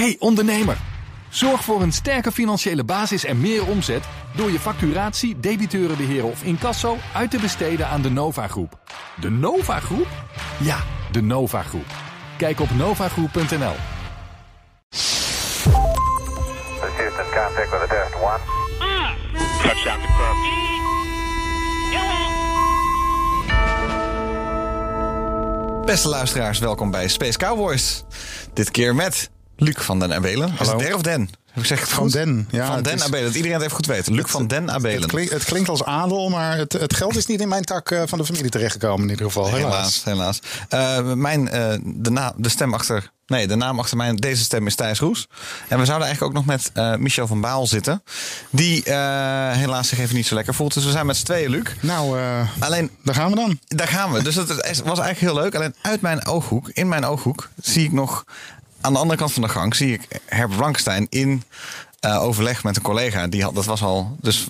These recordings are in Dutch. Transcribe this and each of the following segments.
Hey ondernemer, zorg voor een sterke financiële basis en meer omzet door je facturatie, debiteurenbeheer of incasso uit te besteden aan de Nova Groep. De Nova Groep? Ja, de Nova Groep. Kijk op novagroep.nl. Beste luisteraars, welkom bij Space Cowboys. Dit keer met Luc van den Abelen. Is het Hallo. Der of Den? Ik zeg het Van? Den, ja, van Den is- Abelen. Dat iedereen het even goed weet. Luc van Den Abelen. Het, klink- het klinkt als adel, maar het, het geld is niet in mijn tak eh, van de familie terechtgekomen in ieder geval. Helaas, Helaas. helaas. Eh, mijn, eh, de, naam, de stem achter... Nee, de naam achter mijn, deze stem is Thijs Roes. En we zouden eigenlijk ook nog met eh, Michel van Baal zitten. Die eh, helaas zich even niet zo lekker voelt. Dus we zijn met z'n tweeën, Luc. Nou, eh, Alleen, daar gaan we dan. Daar gaan we. Dus dat is- was eigenlijk heel leuk. Alleen uit mijn ooghoek, in mijn ooghoek, zie ik nog aan de andere kant van de gang zie ik Herbert Blankenstein in eh, overleg met een collega. Die had, dat was al dus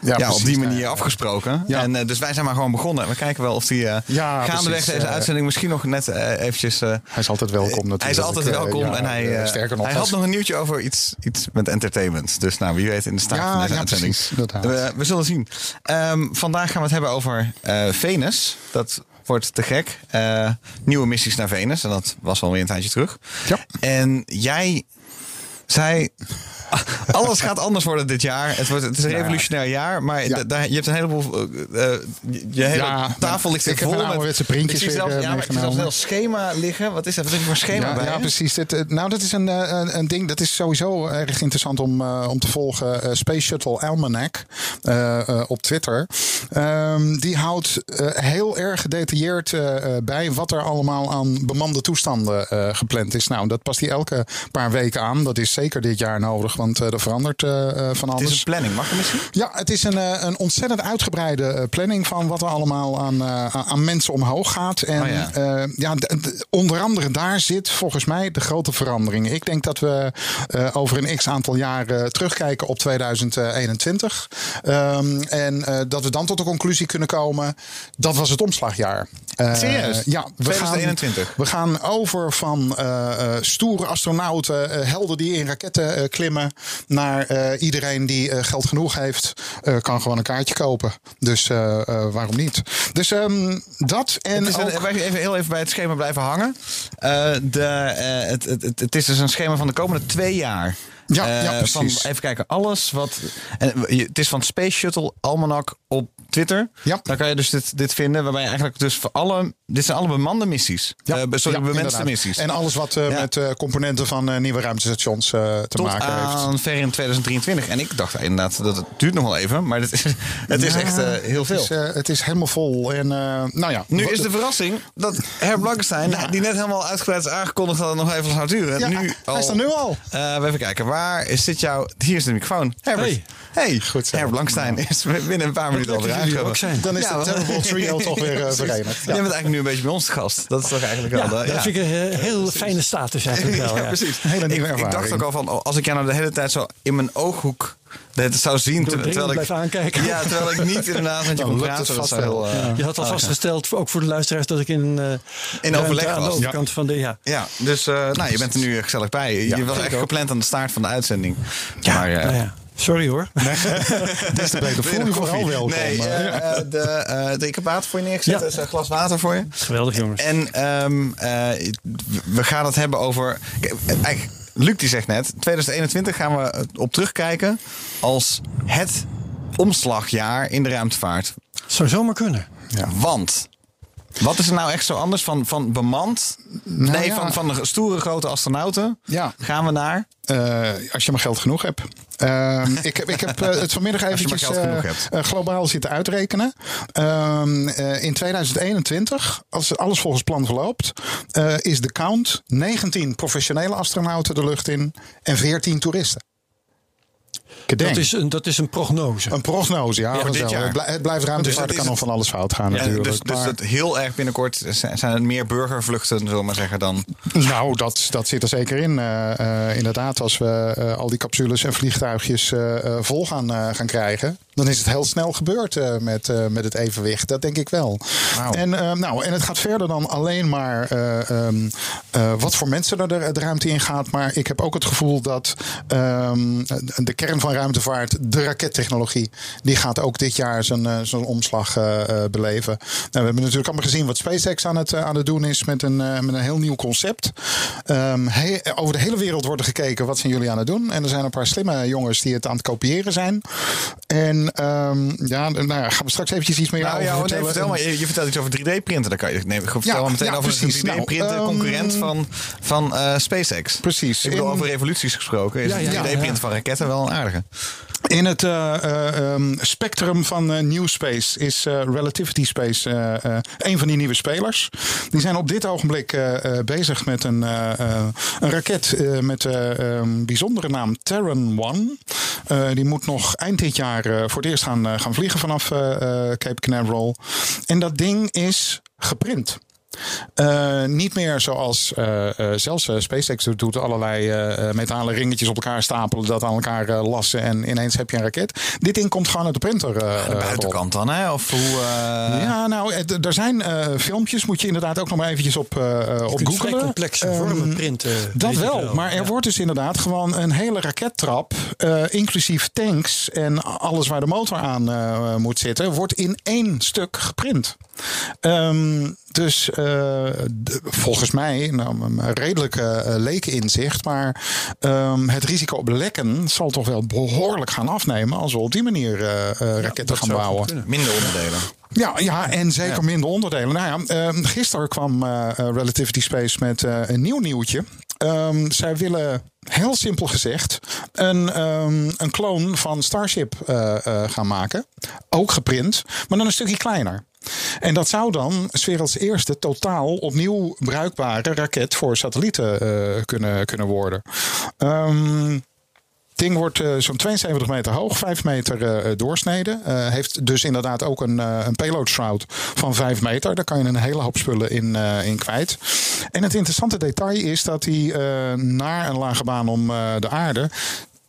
ja, Ja, op die manier ja. afgesproken. Ja. En eh, dus wij zijn maar gewoon begonnen. We kijken wel of die Ja, gaandeweg deze uitzending misschien nog net eh, eventjes. Hij is altijd welkom natuurlijk. hij is altijd welkom en hij, sterker nog, hij had nog een nieuwtje over iets, iets met entertainment. Dus nou, wie weet in de staart Ja, van deze uitzending. precies, we, we zullen zien. Ehm, vandaag gaan we het hebben over Venus. Dat wordt te gek. Eh, nieuwe missies naar Venus. En dat was alweer een tijdje terug. Ja. En jij zei... Alles gaat anders worden dit jaar. Het, wordt, het is een ja. revolutionair jaar, maar Ja. da- je hebt een heleboel. eh, eh, je hele Ja, tafel ligt er vol met ouderwetse printjes Ik zie weer, zelfs, eh, ja, maar ik zie zelfs een meegenomen. heel schema liggen. Wat is dat? Wat heb je voor schema Ja, bij? ja, precies. Dit, nou, dat is een, een, een ding. Dat is sowieso erg interessant om, om te volgen. Space Shuttle Almanac op Twitter. Ehm, die houdt heel erg gedetailleerd bij wat er allemaal aan bemande toestanden gepland is. Nou, dat past hij elke paar weken aan. Dat is zeker dit jaar nodig, want eh er verandert eh, eh, van Het alles. is een planning, mag je misschien? Ja, het is een, een ontzettend uitgebreide planning van wat er allemaal aan, aan- mensen omhoog gaat. En Oh ja. onder andere daar zit volgens mij de grote verandering. Ik denk dat we over een x aantal jaren terugkijken op 2021. Ehm, en dat we dan tot de conclusie kunnen komen, dat was het omslagjaar. Serieus? Ja, we 2021? Gaan, we gaan over van stoere astronauten, helden die in raketten eh, klimmen, naar eh, iedereen die eh, geld genoeg heeft, kan gewoon een kaartje kopen. Dus waarom niet? Dus ehm, dat en Het een, even, heel even bij het schema blijven hangen. De, het, het, het, het is dus een schema van de komende twee jaar. Ja, ja, van, precies. even kijken, alles wat. En, het is van Space Shuttle Almanac op Twitter. Ja. Daar kan je dus dit, dit vinden. Waarbij je eigenlijk dus voor alle. Dit zijn alle bemande missies. Ja, Eh, sorry, ja, bemenste inderdaad. missies. En alles wat eh, Ja. met eh, componenten van nieuwe ruimtestations te tot maken heeft. aan ver in 2023. En ik dacht inderdaad dat het duurt nog wel even. Maar het is, het is echt heel veel. Het is, het is helemaal vol. En nou ja. Nu is de verrassing dat Herb Blankenstein, die net helemaal uitgebreid is aangekondigd dat het nog even zou duren. Nu hij is er nu al. We even kijken, waar is dit jouw... Hier is de microfoon. Herbert. Hey. Hey. Goed zo. Herb Blankenstein is binnen een paar minuten leuk alweer dat ook zijn. Dan is Ja, de. Terrible Trio toch weer eh, verenigd. Jij bent eigenlijk nu een beetje bij ons te gast. Dat is toch eigenlijk wel... de- dat vind ik een eh, heel fijne status eigenlijk wel. ja, ja. precies. Hele nieuwe ik, ik ervaring. dacht ook al van, oh, als ik jou nou de hele tijd zo in mijn ooghoek tijd zou zien... terwijl ik, aankijken. Ja, terwijl ik niet inderdaad met je Dan kon praten. Dat heel, eh, Je had al vastgesteld, ook voor de luisteraars, dat ik in, eh In overleg aan de was. overkant van de... Ja, Ja, dus eh, nou, je bent er nu gezellig bij. Je was echt gepland aan de start van de uitzending. ja, maar, eh, nou ja. Sorry hoor. Des te beter. Voel je vooral welkom. Nee, Eh, eh, eh, de, eh, de, ik heb water voor je neergezet. Ja. Is een glas water voor je. Geweldig jongens. En ehm, eh, we gaan het hebben over... Eigenlijk, Luc die zegt net, 2021 gaan we op terugkijken als het omslagjaar in de ruimtevaart. Zou zomaar kunnen. Want... Wat is er nou echt zo anders van, van bemand? nee, Nou ja. van, van de stoere grote astronauten. Ja. Gaan we naar? Eh, als je maar geld genoeg hebt. Ehm, ik heb, ik heb eh, het vanmiddag eventjes eh, globaal zitten uitrekenen. Ehm, eh, in 2021, als alles volgens plan verloopt, is de count 19 professionele astronauten de lucht in en 14 toeristen. Dat is, een, dat is een prognose. Een prognose, ja. dit jaar. Het blij- Het blijft ruimtevaart, Dus er dat kan nog van alles fout gaan Ja, natuurlijk. dus dus maar- dat heel erg binnenkort zijn het meer burgervluchten, zullen we maar zeggen, dan... Nou, dat, dat zit er zeker in. Eh, eh, inderdaad, als we eh, al die capsules en vliegtuigjes vol gaan, gaan krijgen. Dan is het heel snel gebeurd met, met het evenwicht. Dat denk ik wel. En, nou, en het gaat verder dan alleen maar eh, ehm, eh, wat voor mensen er de, de ruimte in gaat. Maar ik heb ook het gevoel dat ehm, de kern van ruimtevaart, de rakettechnologie, die gaat ook dit jaar zijn, eh, zijn omslag eh, eh, beleven. Nou, we hebben natuurlijk allemaal gezien wat SpaceX aan het, aan het doen is met een, met een heel nieuw concept. Ehm, he- over de hele wereld wordt er gekeken wat zijn jullie aan het doen. En er zijn een paar slimme jongens die het aan het kopiëren zijn. En ehm, ja, nou ja, gaan we straks eventjes iets meer Nou over ja, nee, vertellen. vertel maar. Je, je vertelt iets over 3D-printen. Dan kan je nee, vertel Ja, maar meteen ja, over precies. een 3D-printen Nou, concurrent ehm, van, van eh, SpaceX. Precies. Ik bedoel, In- over revoluties gesproken. Is Ja, ja, een ja. 3D-print van raketten wel een aardige. In het eh, eh, ehm, spectrum van eh, New Space is Relativity Space een van die nieuwe spelers. Die zijn op dit ogenblik bezig met een, een raket met de ehm, bijzondere naam Terran One. Die moet nog eind dit jaar voor het eerst gaan, gaan vliegen vanaf Cape Canaveral. En dat ding is geprint. Eh, niet meer zoals eh, eh, zelfs SpaceX doet, allerlei metalen ringetjes op elkaar stapelen, dat aan elkaar lassen en ineens heb je een raket. Dit ding komt gewoon uit de printer. eh, De buitenkant dan, hè? Of hoe... ja, nou, er zijn filmpjes. Moet je inderdaad ook nog maar eventjes op, eh, op vrij complexe Ehm, vormen printen. dat wel, maar er Ja. wordt dus inderdaad gewoon een hele rakettrap, inclusief tanks en alles waar de motor aan moet zitten, wordt in één stuk geprint. Ehm, dus eh, de- volgens mij, nou, een redelijk uh, lekeninzicht, maar ehm, het risico op lekken zal toch wel behoorlijk gaan afnemen als we op die manier eh, eh, raketten gaan bouwen. Minder onderdelen. Ja, ja, en zeker minder onderdelen. Nou ja, ehm, gisteren kwam eh, eh, Relativity Space met eh, een nieuw nieuwtje. Zij willen, heel simpel gezegd, een, ehm, een kloon van Starship eh, eh, gaan maken. Ook geprint, maar dan een stukje kleiner. En dat zou dan werelds eerste totaal opnieuw bruikbare raket voor satellieten eh, kunnen, kunnen worden. Ehm ding wordt eh, zo'n 72 meter hoog, 5 meter eh, doorsnede. Eh, heeft dus inderdaad ook een, een payload shroud van 5 meter. Daar kan je een hele hoop spullen in, in kwijt. En het interessante detail is dat hij naar een lage baan om de aarde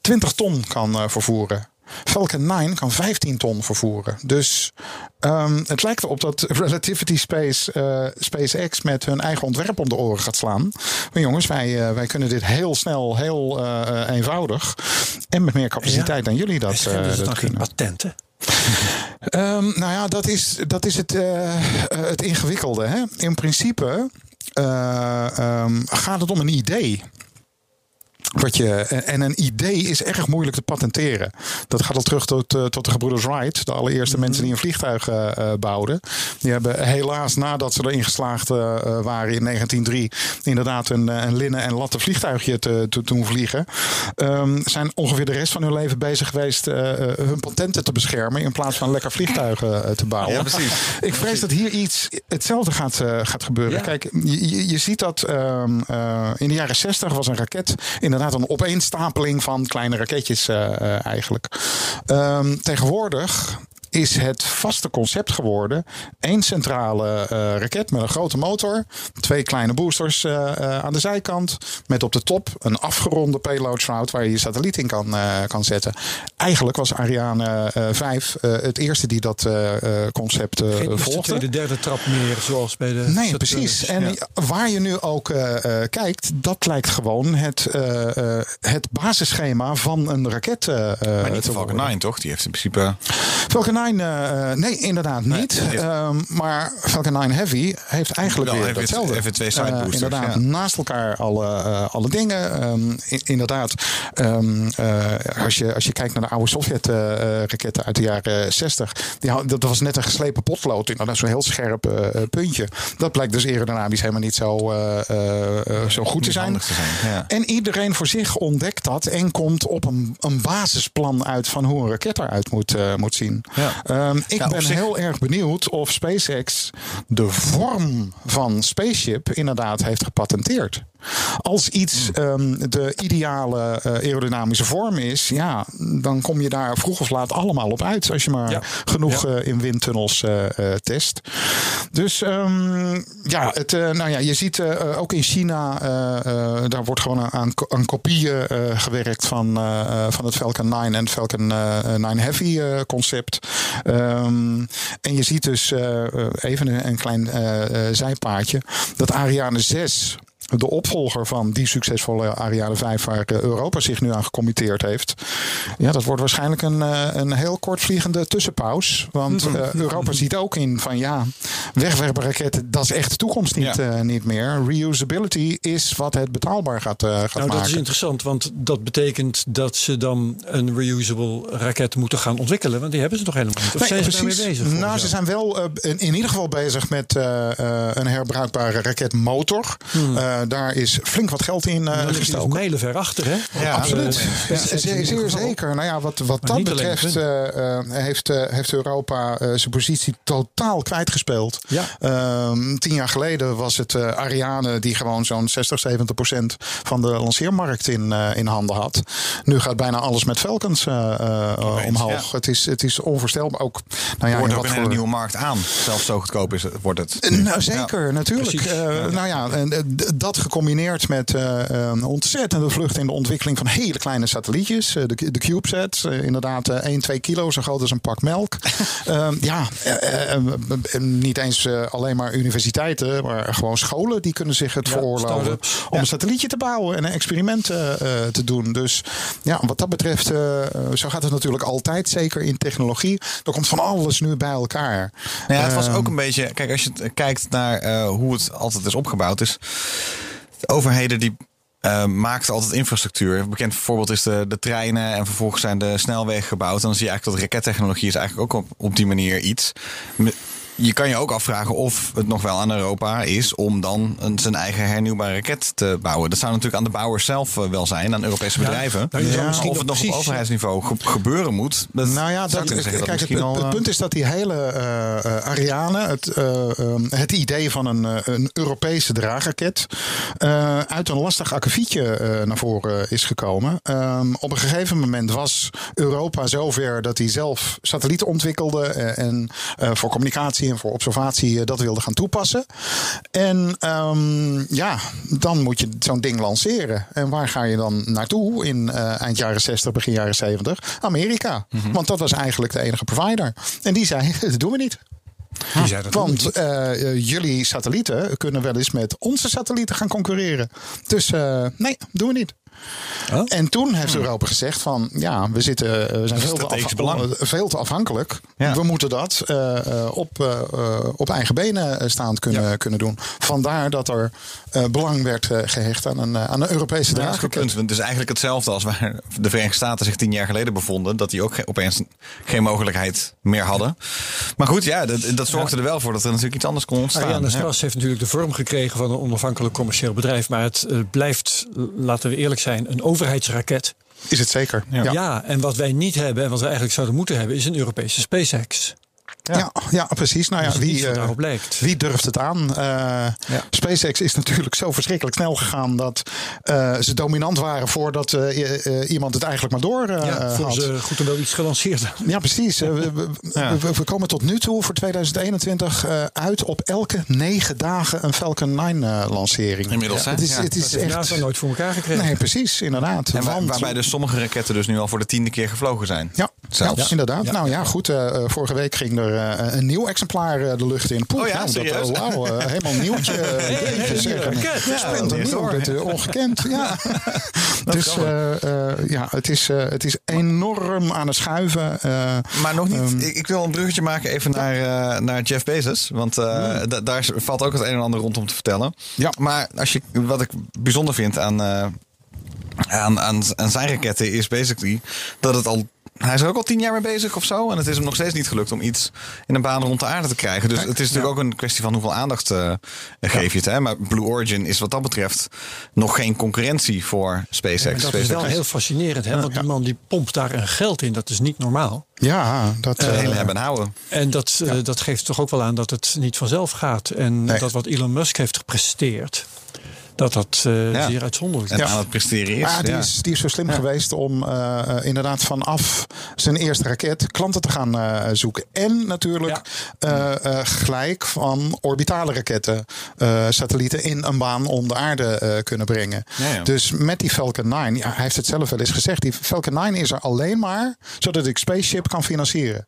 20 ton kan vervoeren. Falcon 9 kan 15 ton vervoeren. Dus ehm, het lijkt erop dat Relativity Space, eh, SpaceX met hun eigen ontwerp om de oren gaat slaan. Maar jongens, wij, eh, wij kunnen dit heel snel, heel eh, eenvoudig. En met meer capaciteit dan jullie dat, Is dus dat dan geen kunnen. patenten? Ehm, nou ja, dat is, dat is het, het ingewikkelde. Hè? In principe eh, ehm, gaat het om een idee. Wat je, en een idee is erg moeilijk te patenteren. Dat gaat al terug tot, eh, tot de gebroeders Wright. De allereerste mensen die een vliegtuig eh, eh, bouwden. Die hebben helaas nadat ze erin geslaagd waren in 1903... inderdaad een, een linnen en latten vliegtuigje te, te doen vliegen. Ehm, zijn ongeveer de rest van hun leven bezig geweest... hun patenten te beschermen... in plaats van lekker vliegtuigen te bouwen. Ja, precies. Ik vrees dat hier iets hetzelfde gaat, gaat gebeuren. Ja. Kijk, je, je- ziet dat ehm, eh, in de jaren 60 was een raket inderdaad een opeenstapeling van kleine raketjes eh, eh, eigenlijk. Ehm, tegenwoordig is het vaste concept geworden. één centrale eh, raket met een grote motor. Twee kleine boosters eh, eh, aan de zijkant. Met op de top een afgeronde payload shroud waar je je satelliet in kan, eh, kan zetten. Eigenlijk was Ariane eh, 5 eh, het eerste die dat eh, eh, concept eh, Geen volgde. tweede, derde trap meer zoals bij de Nee, Saturnus. precies. En Ja. waar je nu ook eh, eh, kijkt, dat lijkt gewoon het, eh, eh, het basisschema van een raket eh, Maar niet te de Falcon worden. 9, toch? Die heeft in principe... Falcon 9, eh, nee, inderdaad niet. Ehm, maar Falcon 9 Heavy heeft eigenlijk Wel, weer heeft- hetzelfde. heeft twee side Eh, inderdaad, ja. naast elkaar alle, eh, alle dingen. Ehm, inderdaad, ehm, eh, als, je, als je kijkt naar de oude Sovjet-raketten uit de jaren 60. Die, dat was net een geslepen potlood. Inderdaad, zo'n heel scherp puntje. Dat blijkt dus aerodynamisch helemaal niet zo, zo goed te zijn. handig te zijn, ja. En iedereen voor zich ontdekt dat en komt op een, een basisplan uit van hoe een raket eruit moet, moet zien. Ja. Ehm, ik ben zich- heel erg benieuwd of SpaceX de vorm van Spaceship inderdaad heeft gepatenteerd. Als iets ehm, de ideale eh, aerodynamische vorm is, ja, dan kom je daar vroeg of laat allemaal op uit. Als je maar Ja. genoeg eh, in windtunnels eh, test. Dus ehm, ja, het, nou ja, je ziet ook in China, daar wordt gewoon aan, aan kopieën gewerkt van, van het Falcon 9 en het Falcon eh, 9 Heavy concept. Ehm, en je ziet dus even een, een klein zijpaadje dat Ariane 6 de opvolger van die succesvolle Ariane 5 waar eh, Europa zich nu aan gecommitteerd heeft. Ja, dat wordt waarschijnlijk een, eh, een heel kortvliegende tussenpaus. Want eh, Europa ziet ook in van ja, wegwerpraketten, dat is echt de toekomst niet, Ja. niet meer. Reusability is wat het betaalbaar gaat, eh, gaat Nou, dat maken. is interessant, want dat betekent dat ze dan een reusable raket moeten gaan ontwikkelen. Want die hebben ze toch helemaal niet? Of Nee, zijn ze precies. daarmee bezig? Nou, ze zijn wel in, in ieder geval bezig met een herbruikbare raketmotor. Eh, daar is flink wat geld in eh, Dan ligt hij dus gestoken. mijlenver achter, hè? Ja, Absoluut. Ja, Zeer, zeer, zeker. zeker. Nou ja, wat, wat dat betreft eh, eh, heeft, eh, heeft Europa eh, zijn positie totaal kwijtgespeeld. Ja. Ehm, tien jaar geleden was het eh, Ariane die gewoon zo'n 60, 70 procent van de lanceermarkt in, eh, in handen had. Nu gaat bijna alles met Falcons eh, eh, omhoog. ja. Het, is, het is onvoorstelbaar. Ook, nou ja, Er wordt ook wat een nieuwe markt aan. Zelfs zo goedkoop is het, wordt het. eh. Nou, zeker, natuurlijk. Eh, Nou ja, en eh, dat gecombineerd met eh, een ontzettende vlucht in de ontwikkeling van hele kleine satellietjes. eh, de, de CubeSat, eh, inderdaad eh, 1, 2 kilo, zo groot als een pak melk. Ehm, ja, niet eens alleen maar universiteiten, maar gewoon scholen die kunnen zich het Ja, veroorloven om een satellietje te bouwen en een experiment eh, te doen. Dus ja, wat dat betreft, zo gaat het natuurlijk altijd, zeker in technologie. Er komt van alles nu bij elkaar. Nou ja, het was Ehm, ook een beetje. Kijk, als je kijkt naar hoe het altijd is opgebouwd, is. De overheden die. eh maakten altijd infrastructuur. Een bekend voorbeeld is de, de treinen en vervolgens zijn de snelwegen gebouwd. En dan zie je eigenlijk dat rakettechnologie is eigenlijk ook op, op die manier iets. Je kan je ook afvragen of het nog wel aan Europa is om dan een, zijn eigen hernieuwbare raket te bouwen. Dat zou natuurlijk aan de bouwers zelf eh, wel zijn, aan Europese Ja, bedrijven. nou, of het nog op overheidsniveau ge- gebeuren moet. Dat Nou ja, dat, kijk, het, al, eh, punt is dat die hele eh, Ariane, het, eh, ehm, het idee van een, eh, een Europese draagraket, eh, uit een lastig akkefietje eh, naar voren is gekomen. Ehm, op een gegeven moment was Europa zover dat hij zelf satellieten ontwikkelde en eh, voor communicatie en voor observatie eh, dat wilde gaan toepassen. En ehm, ja, dan moet je zo'n ding lanceren. En waar ga je dan naartoe in eh, eind jaren 60, begin jaren 70? Amerika. Want dat was eigenlijk de enige provider. En die zei, dat doen we niet. Want eh, jullie satellieten kunnen wel eens met onze satellieten gaan concurreren. Dus nee, doen we niet. Oh. En toen heeft Europa gezegd van ja, we, zitten, eh, we zijn veel te, eh, veel te afhankelijk. Ja. We moeten dat eh, eh, op, op eigen benen staand kunnen, kunnen doen. Vandaar dat er eh, belang werd eh, gehecht aan een, aan een Europese Ja, dat is een goed draagraket. punt. Want Het is eigenlijk hetzelfde als waar de Verenigde Staten zich tien jaar geleden bevonden. Dat die ook ge- opeens geen mogelijkheid meer hadden. Maar goed, ja, dat, dat zorgde er wel voor dat er natuurlijk iets anders kon ontstaan. Ariane Ja. Stras heeft natuurlijk de vorm gekregen van een onafhankelijk commercieel bedrijf. Maar het blijft, laten we eerlijk zijn, een overheidsraket. Is het zeker? Ja. Ja. en wat wij niet hebben en wat we eigenlijk zouden moeten hebben, is een Europese SpaceX. Ja. Ja, precies. Nou ja, Dus wie, eh. Wie durft het aan? Eh, SpaceX is natuurlijk zo verschrikkelijk snel gegaan dat eh, ze dominant waren voordat iemand het eigenlijk maar door eh, ja, voor had. ze goed en wel iets gelanceerd hebben. Ja, precies. We, we- Ja. we- we komen tot nu toe voor 2021 eh, uit op elke negen dagen een Falcon 9 eh, lancering. Inmiddels, hè? Het is, Ja. het is Dat echt. NASA nooit voor elkaar gekregen. Nee, precies, inderdaad. En waar- Want- waarbij dus sommige raketten dus nu al voor de tiende keer gevlogen zijn. Ja, Zelfs. ja, inderdaad. Ja. Nou ja, goed. eh, eh, vorige week ging er eh, een nieuw exemplaar de lucht in. Poeh, Oh ja, nou, dat, serieus? helemaal nieuwtje. jeetje, zeg. raket. Ja, splinternieuw, niet hoor. dit, eh, ongekend. Ja. dus eh, eh, ja, het is, eh, het is enorm aan het schuiven. eh, Maar nog niet. Ehm, ik, ik wil een bruggetje maken even naar, eh, naar Jeff Bezos. Want eh, da- daar valt ook het een en ander rondom te vertellen. Ja. Maar als je, wat ik bijzonder vind aan, eh, aan, aan, aan zijn raketten is basically dat het al. Hij is er ook al tien jaar mee bezig of zo. En het is hem nog steeds niet gelukt om iets in een baan rond de aarde te krijgen. Dus het is natuurlijk ook een kwestie van hoeveel aandacht eh, geef je het. Hè? Maar Blue Origin is wat dat betreft nog geen concurrentie voor SpaceX. Dat is wel heel fascinerend, hè? want die man die pompt daar een geld in. Dat is niet normaal. ja, dat... het eh, hele hebben en houden. En dat, eh, dat geeft toch ook wel aan dat het niet vanzelf gaat. En Nee. dat wat Elon Musk heeft gepresteerd. Dat dat eh, Ja. zeer uitzonderlijk is. En aan het presteren is. Ja, die, ja. is, die is zo slim geweest om eh, inderdaad vanaf zijn eerste raket klanten te gaan eh, zoeken. En natuurlijk eh, eh, gelijk van orbitale raketten, eh, satellieten in een baan om de aarde eh, kunnen brengen. Ja, ja. Dus met die Falcon 9, ja, hij heeft het zelf wel eens gezegd, die Falcon 9 is er alleen maar zodat ik Spaceship kan financieren.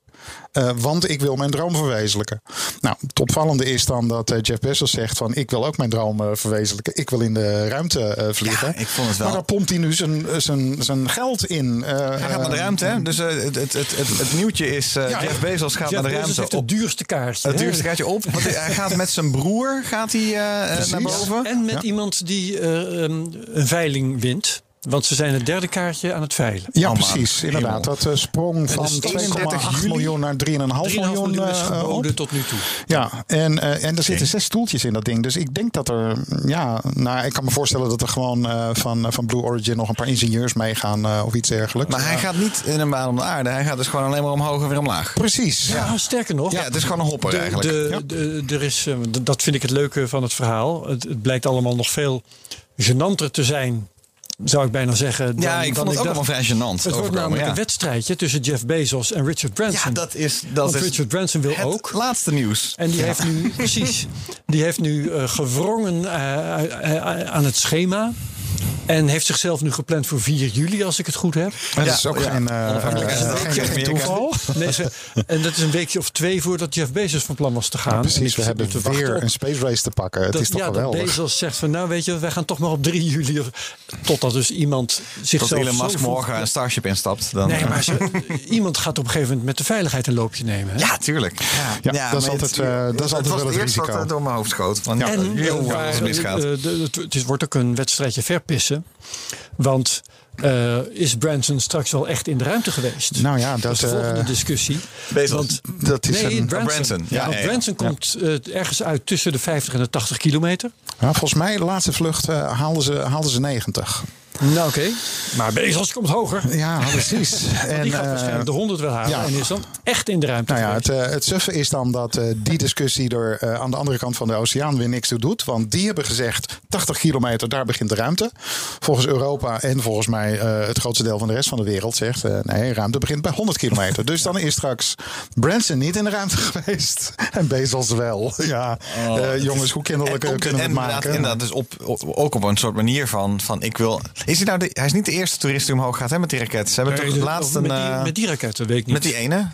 Eh, want ik wil mijn droom verwezenlijken. Nou, het opvallende is dan dat eh, Jeff Bezos zegt van ik wil ook mijn droom eh, verwezenlijken. Ik wil in de ruimte eh, vliegen. Ja, ik vond het wel. Maar daar pompt hij nu zijn, zijn, zijn geld in. Eh, Hij gaat naar de ruimte, hè? Dus eh, het, het, het, het, nieuwtje is: eh, Ja. Jeff Bezos gaat Jeff naar de Bezos ruimte. heeft Op, het duurste kaartje. het duurste kaartje op. Want hij gaat met zijn broer gaat hij, eh, naar boven. En met Ja. iemand die eh, ehm, een veiling wint. Want ze zijn het derde kaartje aan het veilen. Ja, Oh, precies. Inderdaad. Dat eh, sprong van is 31 2,8 juli. miljoen naar 3,5 3,5 miljoen, miljoen is eh, geboden op. tot nu toe. Ja, en, eh, en er zitten zes stoeltjes in dat ding. Dus ik denk dat er, ja, nou, ik kan me voorstellen dat er gewoon eh, van, van Blue Origin nog een paar ingenieurs meegaan eh, of iets dergelijks. Maar hij gaat niet in een baan om de aarde. Hij gaat dus gewoon alleen maar omhoog en weer omlaag. Precies. Ja, sterker nog. Ja, het is gewoon een hopper de, eigenlijk. de- Ja. de- er is, dat vind ik het leuke van het verhaal. Het, het blijkt allemaal nog veel gênanter te zijn, zou ik bijna zeggen. Dan, ja, ik vond het ook allemaal vrij gênant. Het wordt namelijk ja. een wedstrijdje tussen Jeff Bezos en Richard Branson. Ja, dat is, dat Want is Richard Branson wil het ook. laatste nieuws. En die heeft nu, precies, die heeft nu eh, gewrongen eh, eh, aan het schema. En heeft zichzelf nu gepland voor 4 juli, als ik het goed heb. Dat Ja, is ook ja. geen, eh, Onafhankelijk is eh, ook, geen, toeval. Nee, ze- en dat is een weekje of twee voordat Jeff Bezos van plan was te gaan. Ja, precies, we hebben te wachten weer op een space race te pakken. Het dat, is toch ja, dat geweldig. Bezos zegt van nou weet je, wij gaan toch maar op 3 juli. Of, totdat dus iemand zichzelf Elon zo Musk morgen een Starship instapt, dan... Nee, maar ze- iemand gaat op een gegeven moment met de veiligheid een loopje nemen. Hè? Ja, tuurlijk. Ja, Ja, dat is altijd, eh, dat is altijd was wel het eerste wat risico. eh, door mijn hoofd schoot. Eh, het eh, wordt ook een wedstrijdje verpissen. Want eh, is Branson straks wel echt in de ruimte geweest? Nou ja, dat dat, is de volgende eh, discussie. Bezos. Want, dat is nee, een, Branson. Branson. Ja, Ja, want ja, ja. Branson komt eh, ergens uit tussen de 50 en de 80 kilometer. Ja, volgens mij, de laatste vlucht eh, haalden, ze, haalden ze 90. Nou oké, maar Bezos komt hoger. Ja, precies. En, die gaat eh, waarschijnlijk de 100 wel halen ja. en is dan echt in de ruimte Nou ja, het, eh, het suffe is dan dat eh, die discussie er eh, aan de andere kant van de oceaan weer niks toe doet. Want die hebben gezegd 80 kilometer, daar begint de ruimte. Volgens Europa en volgens mij eh, het grootste deel van de rest van de wereld zegt eh, nee, ruimte begint bij 100 kilometer. dus dan is straks Branson niet in de ruimte geweest en Bezos wel. Ja, eh, jongens, hoe kinderlijk eh, kunnen we het inderdaad, maken? Inderdaad, dus op, op- ook op een soort manier van, van ik wil... Is hij nou de, hij is niet de eerste toerist die omhoog gaat hè, met die raket. Ze hebben Nee, toch laatst met, een... die, eh, met die raketten, weet ik niet. met die ene?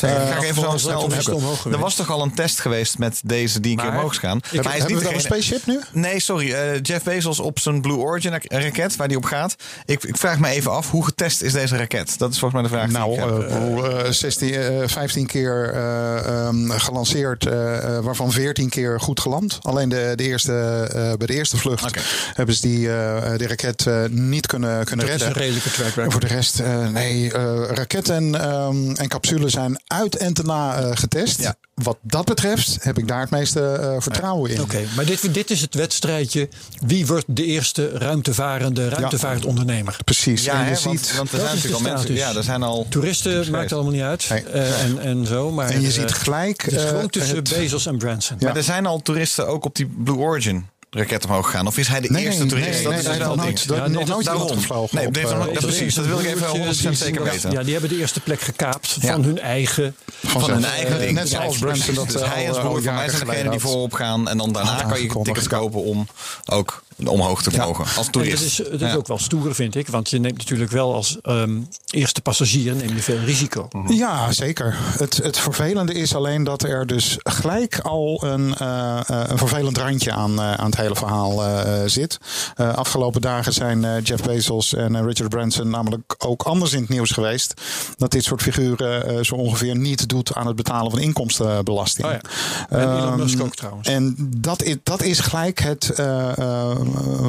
Ga ik even zo volgens snel mij is het opzoeken. omhoog Er was toch al een test geweest met deze die een keer omhoog is gaan. Ik- Maar hij is Hebben we niet een spaceship nu? Nee, sorry. eh, Jeff Bezos op zijn Blue Origin ra- raket, waar die op gaat. Ik, ik vraag me even af, hoe getest is deze raket? Dat is volgens mij de vraag Nou, die ik heb. eh, hoe, eh, 16, eh, 15 keer eh, ehm, gelanceerd, eh, eh, waarvan 14 keer goed geland. Alleen de, de eerste, eh, bij de eerste vlucht hebben ze die, eh, de raket eh, niet kunnen, kunnen dat is redden. een redelijke track En record. voor de rest, eh, nee, eh, raketten ehm, en capsules zijn uit en te na eh, getest. Ja. Wat dat betreft heb ik daar het meeste eh, vertrouwen in. Oké, maar dit, dit is het wedstrijdje. Wie wordt de eerste ruimtevarende ruimtevaartondernemer? Precies. ja, en je ziet, want, want er zijn natuurlijk al mensen... Ja, er zijn al... Toeristen maakt allemaal niet uit. Nee. Eh, en, en zo, maar en je ziet gelijk. het is eh, gewoon tussen het- Bezos en Branson. Ja. Maar er zijn al toeristen ook op die Blue Origin raket omhoog gegaan. Of is hij de Nee, eerste toerist? nee, dat nee, is het nooit, Ja, nog nee, nooit dat- iemand daarom. gevlogen. Nee, op, nee, eh, de- precies, dat wil ik even broertje, 100% die zeker weten. Ja, die hebben de eerste plek gekaapt Ja. van hun eigen. Van Van zijn hun eigen eh, ding. Net zoals Branson dat Dus eh, hij is eh, broer van mij zijn degene die voorop gaan. En dan daarna kan je tickets kopen om ook omhoog te mogen. Als En toerist. dat is, dat is Ja. ook wel stoer, vind ik. Want je neemt natuurlijk wel als ehm, eerste passagier neem je veel risico. Ja, zeker. Het, het vervelende is alleen dat er dus gelijk al een, eh, eh, een vervelend randje aan, eh, aan het hele verhaal eh, zit. Eh, afgelopen dagen zijn eh, Jeff Bezos en Richard Branson namelijk ook anders in het nieuws geweest. Dat dit soort figuren eh, zo ongeveer niet doet aan het betalen van inkomstenbelasting. Oh ja. En Elon Ehm, Musk ook trouwens. En dat is, dat is gelijk het, eh, eh,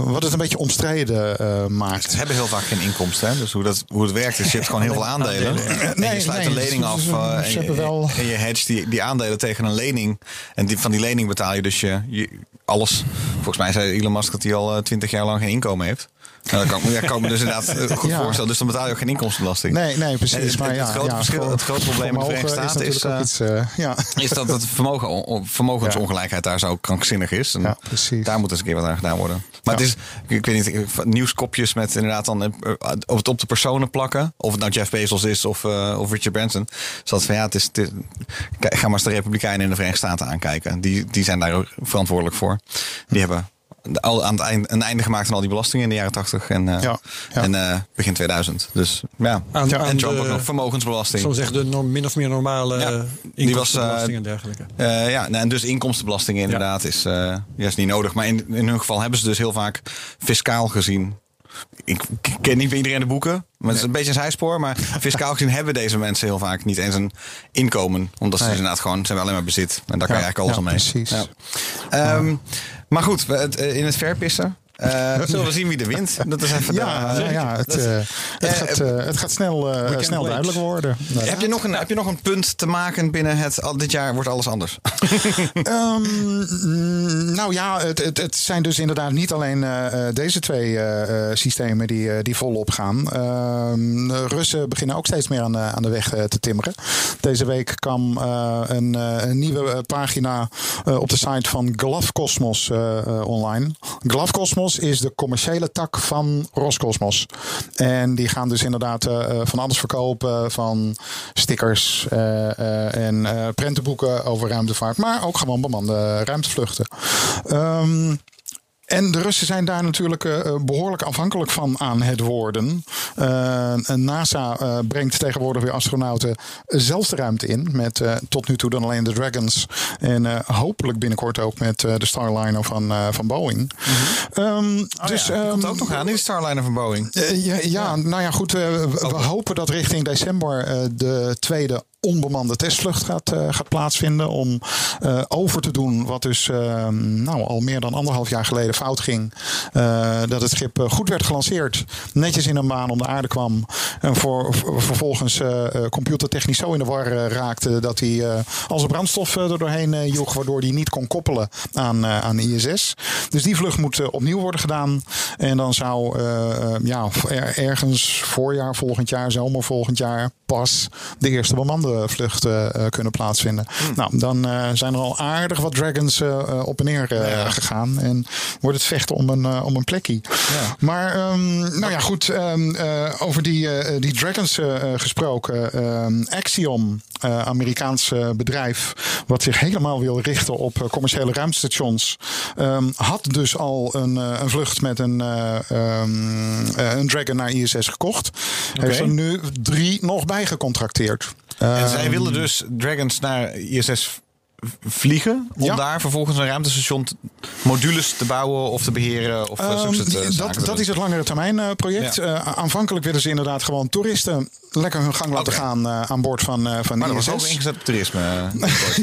wat het een beetje omstreden eh, maakt. Ze hebben heel vaak geen inkomsten. Hè? Dus hoe, dat, hoe het werkt is, je hebt gewoon heel veel aandelen. En Nee, je sluit nee, een lening af. en, je, wel- en je hedge die, die aandelen tegen een lening. En die, van die lening betaal je dus je, je alles. Volgens mij zei Elon Musk dat hij al twintig jaar lang geen inkomen heeft. Nou, dat kan, ja, kan ik me dus inderdaad eh, goed Ja. voorstellen. Dus dan betaal je ook geen inkomstenbelasting. Nee, nee, precies. het- maar het grote verschil- voor- het grote probleem in de Verenigde Staten is, iets. ja. Is dat het vermogen, vermogensongelijkheid daar zo krankzinnig is. En precies. Daar moet eens een keer wat aan gedaan worden. Maar het is, ik, weet niet, nieuwskopjes met inderdaad dan of het op de personen plakken. Of het nou Jeff Bezos is of, of Richard Branson. Zodat van ja, het is, het ga maar eens de Republikeinen in de Verenigde Staten aankijken. Die, die zijn daar ook verantwoordelijk voor. Die hebben al aan het eind, een einde gemaakt aan al die belastingen in de jaren 80 en, eh, Ja, ja. en eh, begin 2000. Dus ja. Aan- aan en Trump de- ook nog vermogensbelasting. Zoals zeggen de norm- min of meer normale Ja, was, inkomstenbelasting eh, en dergelijke. Eh, ja, nou, en dus inkomstenbelasting inderdaad is, eh, is niet nodig. Maar in, in hun geval hebben ze dus heel vaak fiscaal gezien. Ik ken niet bij iedereen de boeken, maar het is een beetje een zijspoor. Maar fiscaal gezien hebben deze mensen heel vaak niet eens een inkomen. Omdat ze Nee. dus inderdaad gewoon, ze hebben alleen maar bezit. En daar kan je eigenlijk alles ja, mee. precies. Ja. Ehm, maar goed, eh, in het verpissen. Eh, zullen we zien wie er wint? Dat is even Ja, de- nou ja, het, eh, het, Eh, gaat, eh, het gaat snel, snel duidelijk worden. heb, je nog een, heb je nog een punt te maken binnen het... al dit jaar wordt alles anders? Ehm, mm, nou ja, het, het, het zijn dus inderdaad niet alleen deze twee systemen die, die volop gaan. Ehm, de Russen beginnen ook steeds meer aan, de- aan de weg te timmeren. Deze week kwam een, een nieuwe pagina op de site van Glavkosmos online. Glavkosmos is de commerciële tak van Roscosmos. En die gaan dus inderdaad eh, eh, van alles verkopen. Van stickers eh, en prentenboeken over ruimtevaart. Maar ook gewoon bemande ruimtevluchten. Ehm, en de Russen zijn daar natuurlijk eh, eh, behoorlijk afhankelijk van aan het worden. Eh, NASA brengt tegenwoordig weer astronauten zelf de ruimte in. Met tot nu toe dan alleen de Dragons. En hopelijk binnenkort ook met de Starliner van, van Boeing. Ehm, dus, dus, komt ehm, ook nog aan, die Starliner van Boeing. ja, ja, nou ja, goed. we, we hopen dat richting december de tweede onbemande testvlucht gaat, eh, gaat plaatsvinden. Om eh, over te doen wat dus eh, nou, al meer dan anderhalf jaar geleden fout ging. Eh, dat het schip goed werd gelanceerd. Netjes in een baan om de aarde kwam. En voor, vervolgens computertechnisch zo in de war raakte. Dat hij als een brandstof er doorheen joeg. Waardoor hij niet kon koppelen aan, aan ISS. Dus die vlucht moet opnieuw worden gedaan. En dan zou ja, er- ergens voorjaar volgend jaar, zomer volgend jaar pas de eerste bemande vlucht eh, kunnen plaatsvinden. Nou, dan eh, zijn er al aardig wat Dragons eh, op en neer gegaan. En wordt het vechten om een, om een plekje. Maar ehm, nou ja, goed. ehm, eh, over die, die Dragons gesproken. ehm, Axiom, Amerikaans bedrijf, wat zich helemaal wil richten op commerciële ruimtestations, had dus al een, een vlucht met een, een Dragon naar ISS gekocht. Heeft er nu drie nog bij gecontracteerd. En zij Ehm, willen dus Dragons naar ISS vliegen. Om Ja. daar vervolgens een ruimtestation modules te bouwen of te beheren. Of eh, Ehm, eh, dat, te dat is het langere termijn eh, project. Ja. Eh, aanvankelijk willen ze inderdaad gewoon toeristen lekker hun gang laten gaan eh, aan boord van, eh van Maar de dat was ook ISS. ingezet op toerisme. Ja.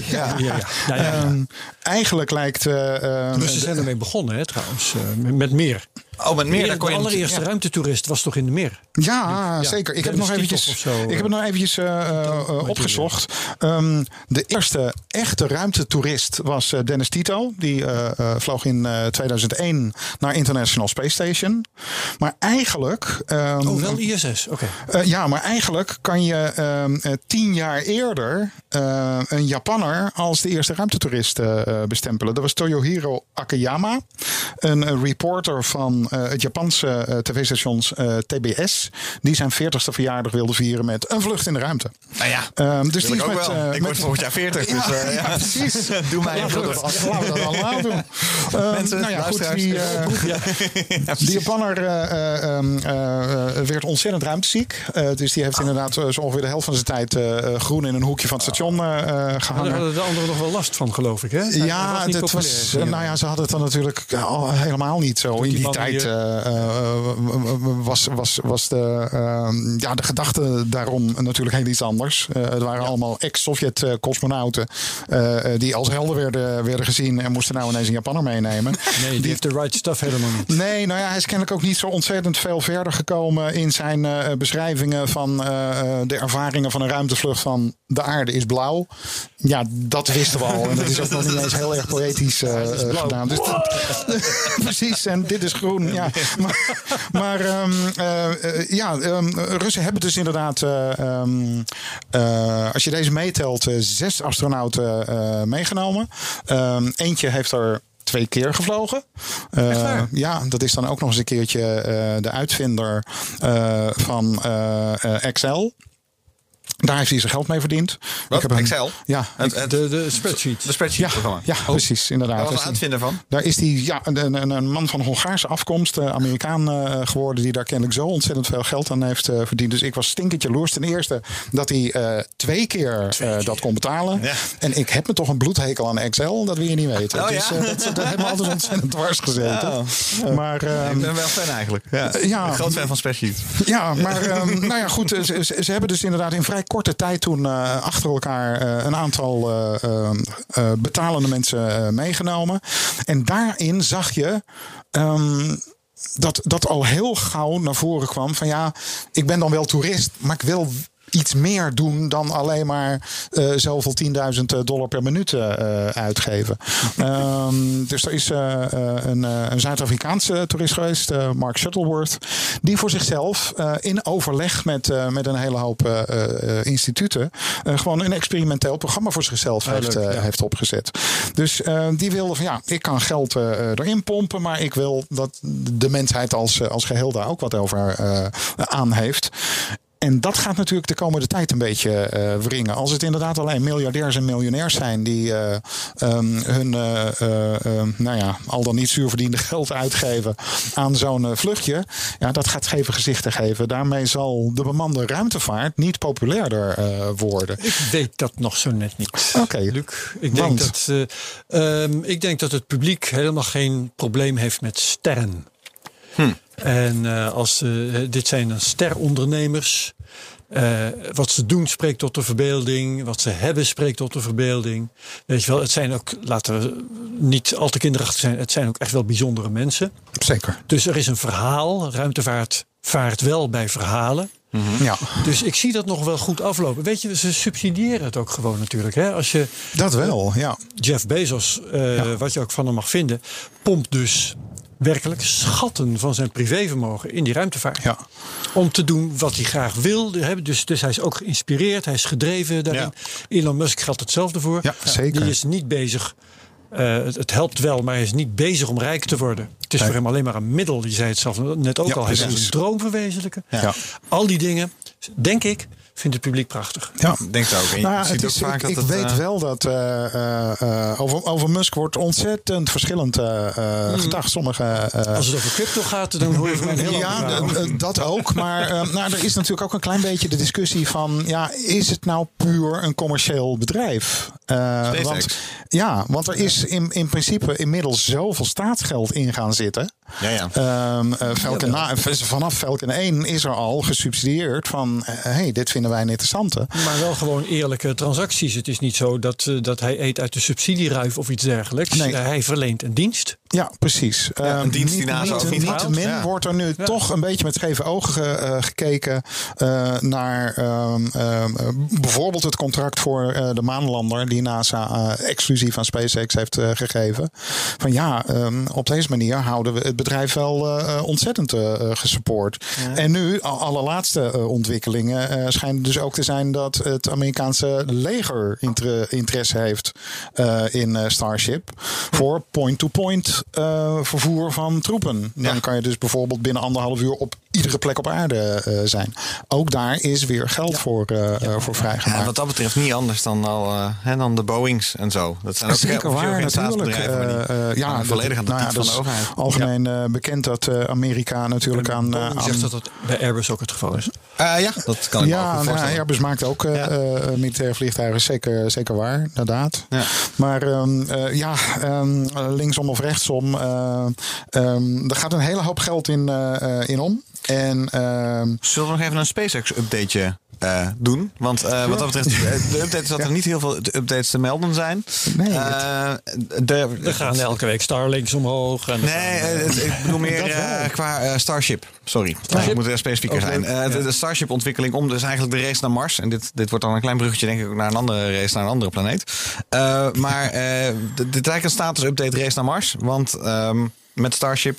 Ja, ja. Ja, ja, ja. Ehm, eigenlijk lijkt. eh, ehm, Russen zijn ermee begonnen, hè, trouwens. eh, met meer. Oh, met meer de dan kon je allereerste ja. ruimtetoerist was toch in de meer? Ja, zeker. Ik heb, het nog eventjes, zo, ik heb het nog eventjes eh, eh, eh, opgezocht. Ehm, de eerste echte ruimtetoerist was eh, Dennis Tito. Die eh, eh, vloog in eh, 2001 naar International Space Station. Maar eigenlijk... ehm, Oh, wel ISS. Oké. Eh, ja, maar eigenlijk kan je ehm, eh, tien jaar eerder eh, een Japanner als de eerste ruimtetoerist bestempelen. Dat was Toyohiro Akiyama, een reporter van eh, het Japanse eh, tv-stations eh, TBS, die zijn 40ste verjaardag wilde vieren met een vlucht in de ruimte. Nou ja, Ehm, dus die ik is met, wel. ik met- word volgend jaar 40. ja, dus, eh, ja, precies. Doe mij een Laten we dat, vlucht. laten we dat allemaal doen. Ehm, Mensen, nou ja, goed, die, die Japanner eh, eh, ehm, eh, eh, werd ontzettend ruimteziek. Eh, dus die heeft inderdaad eh, zo ongeveer de helft van zijn tijd groen in een hoekje van het station eh, eh, Maar daar gehangen. hadden de anderen nog wel last van, geloof ik. Hè? Ja, dat was, nou ja, ze hadden het dan natuurlijk helemaal niet zo. In die die man tijd eh, eh, was, was, was de, ehm, ja, de gedachte daarom natuurlijk heel iets anders. Eh, het waren allemaal ex-Sovjet-cosmonauten die als helden werden, werden gezien en moesten nou ineens een Japanner meenemen. Nee, die heeft de right stuff helemaal niet. Nee, nou ja, hij is kennelijk ook niet zo ontzettend veel verder gekomen in zijn beschrijvingen van de ervaringen van een ruimtevlucht van de aarde is blauw. Ja, dat wisten we al. En dat is ook nog niet eens heel erg poëtisch gedaan. Dus dat- precies, en dit is groen. ja, maar, maar ehm, eh, eh, ja, ehm, Russen hebben dus inderdaad, eh, ehm, eh, als je deze meetelt, zes astronauten meegenomen. Eentje heeft er twee keer gevlogen. Ja, dat is dan ook nog eens een keertje de uitvinder van XL. Daar heeft hij zijn geld mee verdiend. Wat? hem- Excel? Ja, Het, het, De, de spreadsheet. de spreadsheet-programma. ja, precies, inderdaad. Daar was een uitvinder van. daar is hij ja, een, een, een man van Hongaarse afkomst, eh, Amerikaan eh, geworden, die daar kennelijk zo ontzettend veel geld aan heeft eh, verdiend. Dus ik was stinkend jaloers. Ten eerste dat hij twee keer dat kon betalen. Ja. En ik heb me toch een bloedhekel aan Excel, dat wil je niet weten. Oh, dus ja? dat, dat heeft me altijd ontzettend dwars gezeten. Maar, ehm, Ik ben wel fan eigenlijk. Ja. Ja. Een groot fan van spreadsheets. ja, maar ehm, nou ja, goed. Ze, ze- ze hebben dus inderdaad in vrij korte tijd toen eh, achter elkaar eh, een aantal eh, betalende mensen meegenomen. En daarin zag je. ehm, dat, dat al heel gauw naar voren kwam van ja, ik ben dan wel toerist, maar ik wil iets meer doen dan alleen maar eh, zoveel 10.000 dollar per minuut eh, uitgeven. Ehm, dus er is eh, eh, een, eh, een Zuid-Afrikaanse toerist geweest, eh, Mark Shuttleworth, die voor zichzelf eh, in overleg met, eh, met een hele hoop eh, eh, instituten eh, gewoon een experimenteel programma voor zichzelf heeft, leuk, eh, ja. heeft opgezet. Dus eh, die wilde van ja, ik kan geld eh, erin pompen, maar ik wil dat de mensheid als, eh, als geheel daar ook wat over eh, aan heeft. En dat gaat natuurlijk de komende tijd een beetje eh wringen. Als het inderdaad alleen miljardairs en miljonairs zijn die eh, ehm, hun eh, eh, eh, nou ja, al dan niet zuurverdiende geld uitgeven aan zo'n vluchtje. Ja, dat gaat scheve gezichten geven. Daarmee zal de bemande ruimtevaart niet populairder worden. Ik weet dat nog zo net niet. Oké. Luc, ik denk, dat, eh, ehm, ik denk dat het publiek helemaal geen probleem heeft met sterren. En eh, als, eh, dit zijn dan sterondernemers. Eh, wat ze doen spreekt tot de verbeelding. Wat ze hebben spreekt tot de verbeelding. Weet je wel, het zijn ook, laten we niet al te kinderachtig zijn, het zijn ook echt wel bijzondere mensen. Zeker. Dus er is een verhaal. Ruimtevaart vaart wel bij verhalen. Ja, Dus ik zie dat nog wel goed aflopen. Weet je, ze subsidiëren het ook gewoon natuurlijk. Hè? Als je dat wel. Ja. Jeff Bezos, wat je ook van hem mag vinden, pompt dus werkelijk schatten van zijn privévermogen in die ruimtevaart. Ja. Om te doen wat hij graag wil. Dus, dus hij is ook geïnspireerd, hij is gedreven daarin. Elon Musk geldt hetzelfde voor. Ja, zeker. Die is niet bezig. eh, het, het helpt wel, maar hij is niet bezig om rijk te worden. Het is Nee. voor hem alleen maar een middel. Die zei het zelf net ook al. Hij precies. zijn droom verwezenlijken. Ja. Al die dingen, denk ik, vindt het publiek prachtig. Ja. Denk het ook. En je Nou, ja, ziet het ook is, vaak ik dat ik het, weet eh, wel dat eh, eh, eh, over, over Musk wordt ontzettend verschillend eh eh, gedacht. Sommige eh, Als het over crypto gaat, dan hoor je van mij een heel ja, dat ook. Maar eh, nou, er is natuurlijk ook een klein beetje de discussie van... Ja, is het nou puur een commercieel bedrijf? Eh, want, ja, want er is in, in principe inmiddels zoveel staatsgeld in gaan zitten. Ja, ja. Ehm, eh, Falcon na- vanaf Falcon 1 is er al gesubsidieerd van... hé, hey, dit vinden wij een interessante. Maar wel gewoon eerlijke transacties. Het is niet zo dat, eh, dat hij eet uit de subsidieruif of iets dergelijks. Nee. Eh, hij verleent een dienst. Ja, precies. Ehm, een dienst die niet niet te min Ja. wordt er nu toch een beetje met scheve ogen ge- eh, gekeken eh, naar ehm, ehm, eh, bijvoorbeeld het contract voor eh, de maanlander die NASA eh, exclusief aan SpaceX heeft eh, gegeven. Van ja, ehm, op deze manier houden we het bedrijf wel ontzettend gesupport. En nu, allerlaatste eh, ontwikkelingen eh, schijnen dus ook te zijn dat het Amerikaanse leger inter- interesse heeft eh, in Starship voor point-to-point eh, vervoer van troepen. Dan kan je dus bijvoorbeeld binnen anderhalf uur op iedere plek op aarde eh, zijn. Ook daar is weer geld voor, eh, voor Ja, vrijgemaakt. wat dat betreft niet anders dan, al, eh, hè, dan de Boeings en zo. Dat zijn ook Zeker heel- waar, natuurlijk. ja, volledig aan de nou ja, van de overheid. Algemeen eh, bekend dat eh, Amerika natuurlijk aan, eh, aan zegt dat dat bij Airbus ook het geval is. Eh, ja, dat kan ik me ook ja, nou. Airbus maakt ook Ja. militaire vliegtuigen, zeker, zeker waar, inderdaad. Ja. Maar ehm, eh, ja, ehm, linksom of rechtsom, eh, ehm, er gaat een hele hoop geld in, in om. En ehm, Zullen we nog even een SpaceX-updateje eh, doen? Want eh, wat dat betreft, de update is dat er niet heel veel updates te melden zijn. Nee, Eh, de, Er gaan elke week Starlinks omhoog. En Nee, gaan, het- ik bedoel meer qua Starship. Sorry, Starship? ik moet er specifieker Ook zijn. de, de Starship-ontwikkeling om dus eigenlijk de race naar Mars. En dit, dit wordt dan een klein bruggetje, denk ik, naar een andere race naar een andere planeet. Eh, maar eh, dit eigenlijk een status-update race naar Mars. Want ehm, met Starship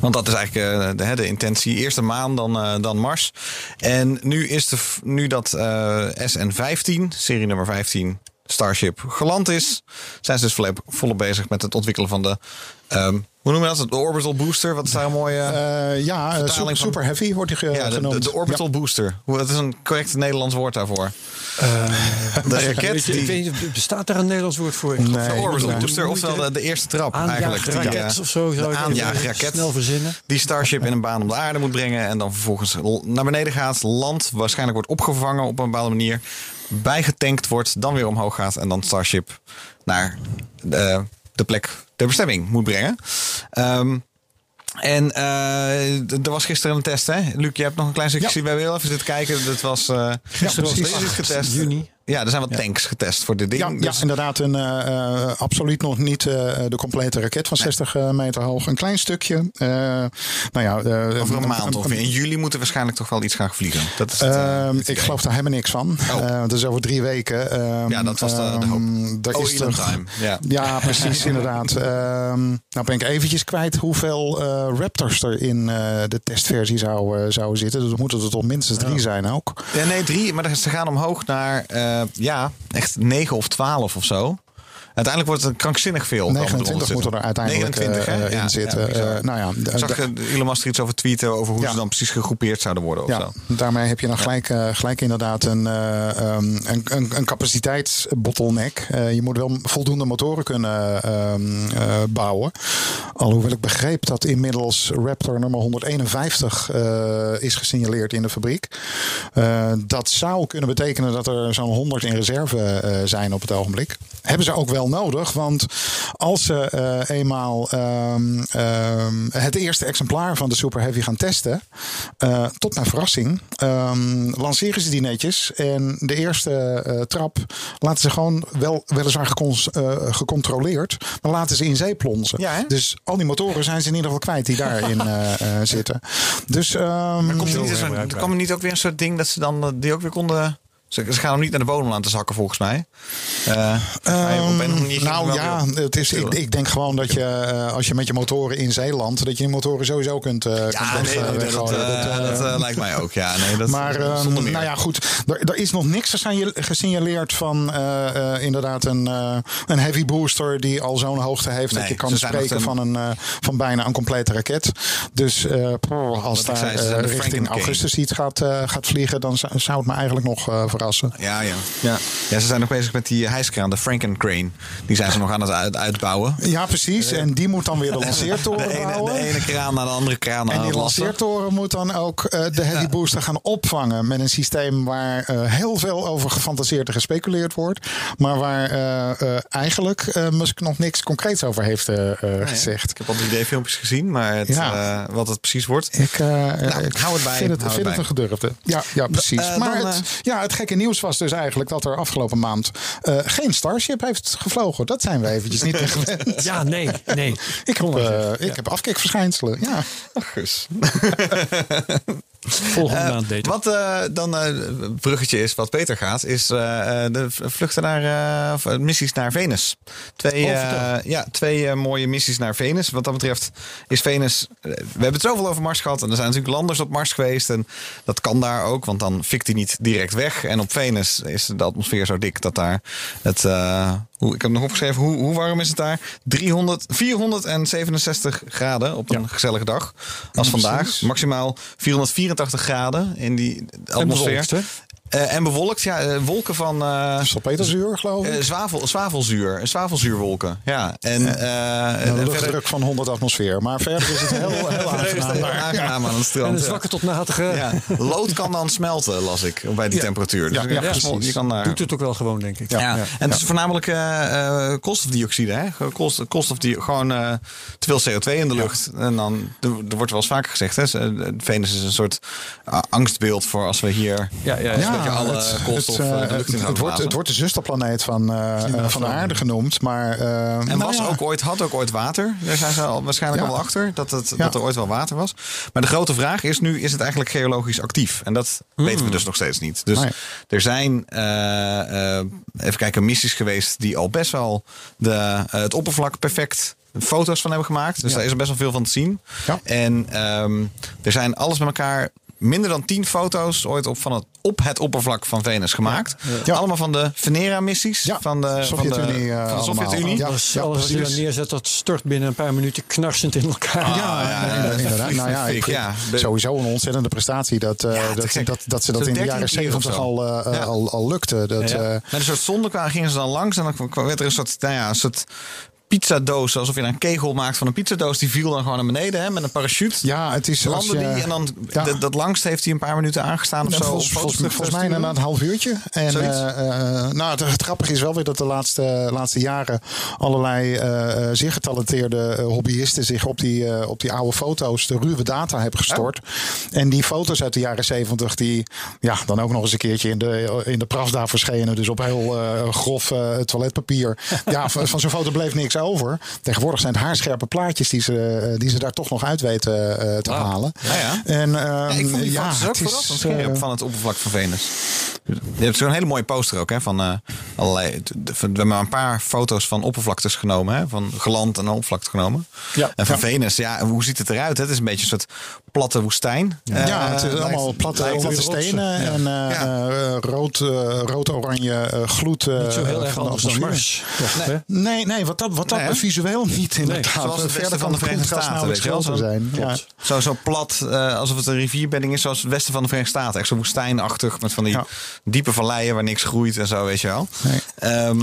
Want dat is eigenlijk eh, de, de intentie. Eerste maan, dan, eh, dan Mars. En nu is de, nu dat eh, SN15, serie nummer 15, Starship geland is, zijn ze dus volop, volop bezig met het ontwikkelen van de. ehm, hoe noemen we dat? De orbital booster. Wat is daar een mooie. Eh, ja, Vertaling super, van- super heavy wordt die ge- ja, de, genoemd. de, de orbital booster. Dat is een correct Nederlands woord daarvoor. de raket je, die. weet niet, bestaat daar een Nederlands woord voor? Nee, De orbital nee. booster, oftewel de, de eerste trap eigenlijk. Die, Aanjaagraket eh, of zo. Zou aanjaagraket. Snel verzinnen. die Starship in een baan om de aarde moet brengen. En dan vervolgens naar beneden gaat, landt, waarschijnlijk wordt opgevangen op een bepaalde manier. Bijgetankt wordt, dan weer omhoog gaat. En dan Starship naar de, de plek der bestemming moet brengen. Ehm, en d- er was gisteren een test, hè? Luc, je hebt nog een klein stukje Ja. hebben heel even zitten kijken. Dat was, eh Gisteren was dit is 8 getest. juni. Ja, er zijn wat tanks getest voor dit ding. Ja, Dus- ja, inderdaad. Een, eh, eh, absoluut nog niet eh, de complete raket van 60 eh, meter hoog. Een klein stukje. nou ja, over een maand ongeveer. In juli moeten we waarschijnlijk toch wel iets gaan vliegen. Dat is het, eh, Ehm, ik geloof daar helemaal niks van. Oh. Dat is over drie weken. Ehm, Ja, dat was de- de hoop. ehm, Oh, is time. Ja. Ja, precies, inderdaad. Nou ben ik eventjes kwijt hoeveel Raptors er in de testversie zou, zouden zitten. Dus moeten er toch minstens drie zijn ook. Ja, nee, drie. Maar ze gaan omhoog naar, ja, echt negen of twaalf of zo. Uiteindelijk wordt het een krankzinnig veel. 29 moeten er uiteindelijk 29, hè? eh, Ja, in zitten. ja. Eh, nou ja, zag eh, Elon Musk er iets over tweeten over hoe ze dan precies gegroepeerd zouden worden. Of Ja, zo. daarmee heb je dan gelijk, gelijk inderdaad een, ehm, een, een, een capaciteitsbottleneck. Je moet wel voldoende motoren kunnen ehm, eh, bouwen. Alhoewel ik begreep dat inmiddels Raptor nummer 151 eh, is gesignaleerd in de fabriek. Dat zou kunnen betekenen dat er zo'n 100 in reserve zijn op het ogenblik. Hebben ze ook wel nodig, want als ze eh, eenmaal ehm, ehm, het eerste exemplaar van de Super Heavy gaan testen, eh, tot mijn verrassing, ehm, lanceren ze die netjes. En de eerste eh, trap laten ze gewoon wel, weliswaar gecons- gecontroleerd, maar laten ze in zee plonzen. Ja, dus al die motoren zijn ze in ieder geval kwijt die daarin eh, eh, zitten. Dus ehm, Komt er, niet een, er kwam er niet ook weer een soort ding dat ze dan die ook weer konden. Ze, ze gaan hem niet naar de bodem laten zakken, volgens mij. Eh, ging nou ja, het is, ik, ik denk gewoon dat je eh, als je met je motoren in Zeeland, dat je die motoren sowieso kunt, eh kunt nee, dat, lijkt mij ook. Ja, nee, dat, maar ehm, nou ja, goed. Er, er is nog niks gesignale- gesignaleerd van inderdaad een, een heavy booster die al zo'n hoogte heeft dat je kan spreken van, een, van bijna een complete raket. Dus als daar richting augustus iets gaat, gaat vliegen, dan zou, het me eigenlijk nog eh, verrassen. Ja, ja. Ja. ja, ze zijn nog bezig met die hijskraan, de Frankencrane. Die zijn ze nog aan het uit- uitbouwen. Ja, precies. En die moet dan weer de De lanceertoren ene, bouwen. de ene kraan naar de andere kraan aan En die lanceertoren moet dan ook eh, de heavy booster gaan opvangen. Met een systeem waar eh, heel veel over gefantaseerd en gespeculeerd wordt. Maar waar eh, eh, eigenlijk Musk nog niks concreets over heeft Ja, gezegd. Ik heb al 3D-filmpjes gezien, maar het, Ja. eh, wat het precies wordt. Ik, eh, Nou, ik hou het bij, vind het, hou vind het het een gedurfde. Ja, ja precies. maar dan, het, ja, het gekke nieuws was dus eigenlijk dat er afgelopen maand eh, geen Starship heeft gevlogen. Dat zijn we eventjes niet gewend. Ja, nee, nee. Ik heb, eh, ik heb afkikverschijnselen. Ja. Gus. Volgende maand beter. Wat eh, dan eh, een bruggetje is wat beter gaat, is eh, eh, de vluchten naar eh, of, eh, missies naar Venus. Twee, Oh, eh, ja, twee eh, mooie missies naar Venus. Wat dat betreft is Venus. eh, we hebben het zoveel over Mars gehad. En er zijn natuurlijk landers op Mars geweest. En dat kan daar ook, want dan fikt hij niet direct weg. En op Venus is de atmosfeer zo dik dat daar het. Hoe, ik heb nog opgeschreven, hoe, hoe warm is het daar? 300, 467 graden op een gezellige dag. Als vandaag. Maximaal 484 graden in die atmosfeer. Eh, en bewolkt, ja, eh, wolken van eh, Salpeterzuur, geloof ik. eh, zwavel, zwavelzuur, zwavelzuurwolken. Ja, en eh, Nou, een verder luchtdruk van 100 atmosfeer. Maar verder is het heel, heel aangenaam. aangenaam aan het strand. En een ja. zwakke tot matige... Ja, lood kan dan smelten, las ik, bij die Ja. temperatuur. Dus Ja, je, ja, kan precies. je kan daar... Doet het ook wel gewoon, denk ik. Ja, Ja, en ja. het is voornamelijk koolstofdioxide. Hè? Koolstof, koolstofdioxide, gewoon eh, te veel CO2 in de lucht. En dan, er, er wordt wel eens vaker gezegd, hè? Venus is een soort angstbeeld voor als we hier Ja, ja, ja. beetje alle koolstof het, eh, eh, de lucht in het, het, wordt, het wordt de zusterplaneet van, eh, van de aarde genoemd. Maar, eh, En nou was ja, ook ooit, had ook ooit water. Daar zijn ze al, waarschijnlijk Ja. al wel achter. Dat, het, dat er ooit wel water was. Maar de grote vraag is nu, is het eigenlijk geologisch actief? En dat weten we dus nog steeds niet. Dus Nee. er zijn, eh, eh, even kijken, missies geweest die al best wel de, eh, het oppervlak perfect foto's van hebben gemaakt. Dus Ja. daar is er best wel veel van te zien. Ja. En ehm, er zijn alles bij elkaar minder dan 10 foto's ooit op, van het, op het oppervlak van Venus gemaakt. Ja. Allemaal van de Venera-missies Ja, van de van de, Sovjet-Unie, eh, van de allemaal. Sovjet-Unie. Ja, alles, wat je daar neerzet, dat stort binnen een paar minuten knarsend in elkaar. Ah, Ja, inderdaad. Nou ja, ik- Sowieso een ontzettende prestatie dat, eh, Ja, te dat, dat, dat ze dat in de jaren 13 keer of 70 zo. al, eh, Ja. al, al lukte. Dat, Ja. eh, Met een soort zonde kwamen- gingen ze dan langs en dan kwam- werd er een soort, nou ja, een soort pizzadoos. Alsof je een kegel maakt van een pizzadoos. Die viel dan gewoon naar beneden hè, met een parachute. ja, het is als je- die en dan Ja. dat- dat langst heeft hij een paar minuten aangestaan of Ja, zo. volgens, volgens, mij inderdaad een half uurtje. En eh, eh, nou, het, het grappige is wel weer dat de laatste, laatste jaren allerlei eh, zeer getalenteerde hobbyisten zich op die, op die oude foto's, de ruwe data hebben gestort. En die foto's uit de jaren zeventig, die ja, dan ook nog eens een keertje in de, in de Pravda verschenen. Dus op heel grof toiletpapier. ja, van, van zo'n foto bleef niks over. Tegenwoordig zijn het haarscherpe plaatjes die ze, eh, die ze daar toch nog uit weten eh, te halen. Ja, ja. En, Ja, ehm, ik vond die ja, foto's ook het is, scherp eh, van het oppervlak van Venus. Je hebt zo'n hele mooie poster ook, hè, van eh, allerlei. de- We hebben maar een paar foto's van oppervlaktes genomen, hè, van geland en oppervlakte genomen. Ja. En van Ja. Venus, ja, hoe ziet het eruit? Het is een beetje een soort platte woestijn. Ja, het is lijkt- allemaal platte, lijkt platte het. stenen en Ja. rood, rood-oranje eh, gloed eh, Niet zo heel erg van de anders dan atmosfeer. Mars. toch, hè? Nee, nee, wat dat, wat dat Nee, hè? visueel niet inderdaad. zoals het Verder westen van de de Verenigde Staten, weet je wel, groter zo- zijn. Ja. Zo, zo plat, eh, alsof het een rivierbedding is, zoals het westen van de Verenigde Staten. Echt zo woestijnachtig, met van die Ja. diepe valleien waar niks groeit en zo, weet je wel. Nee. Ehm,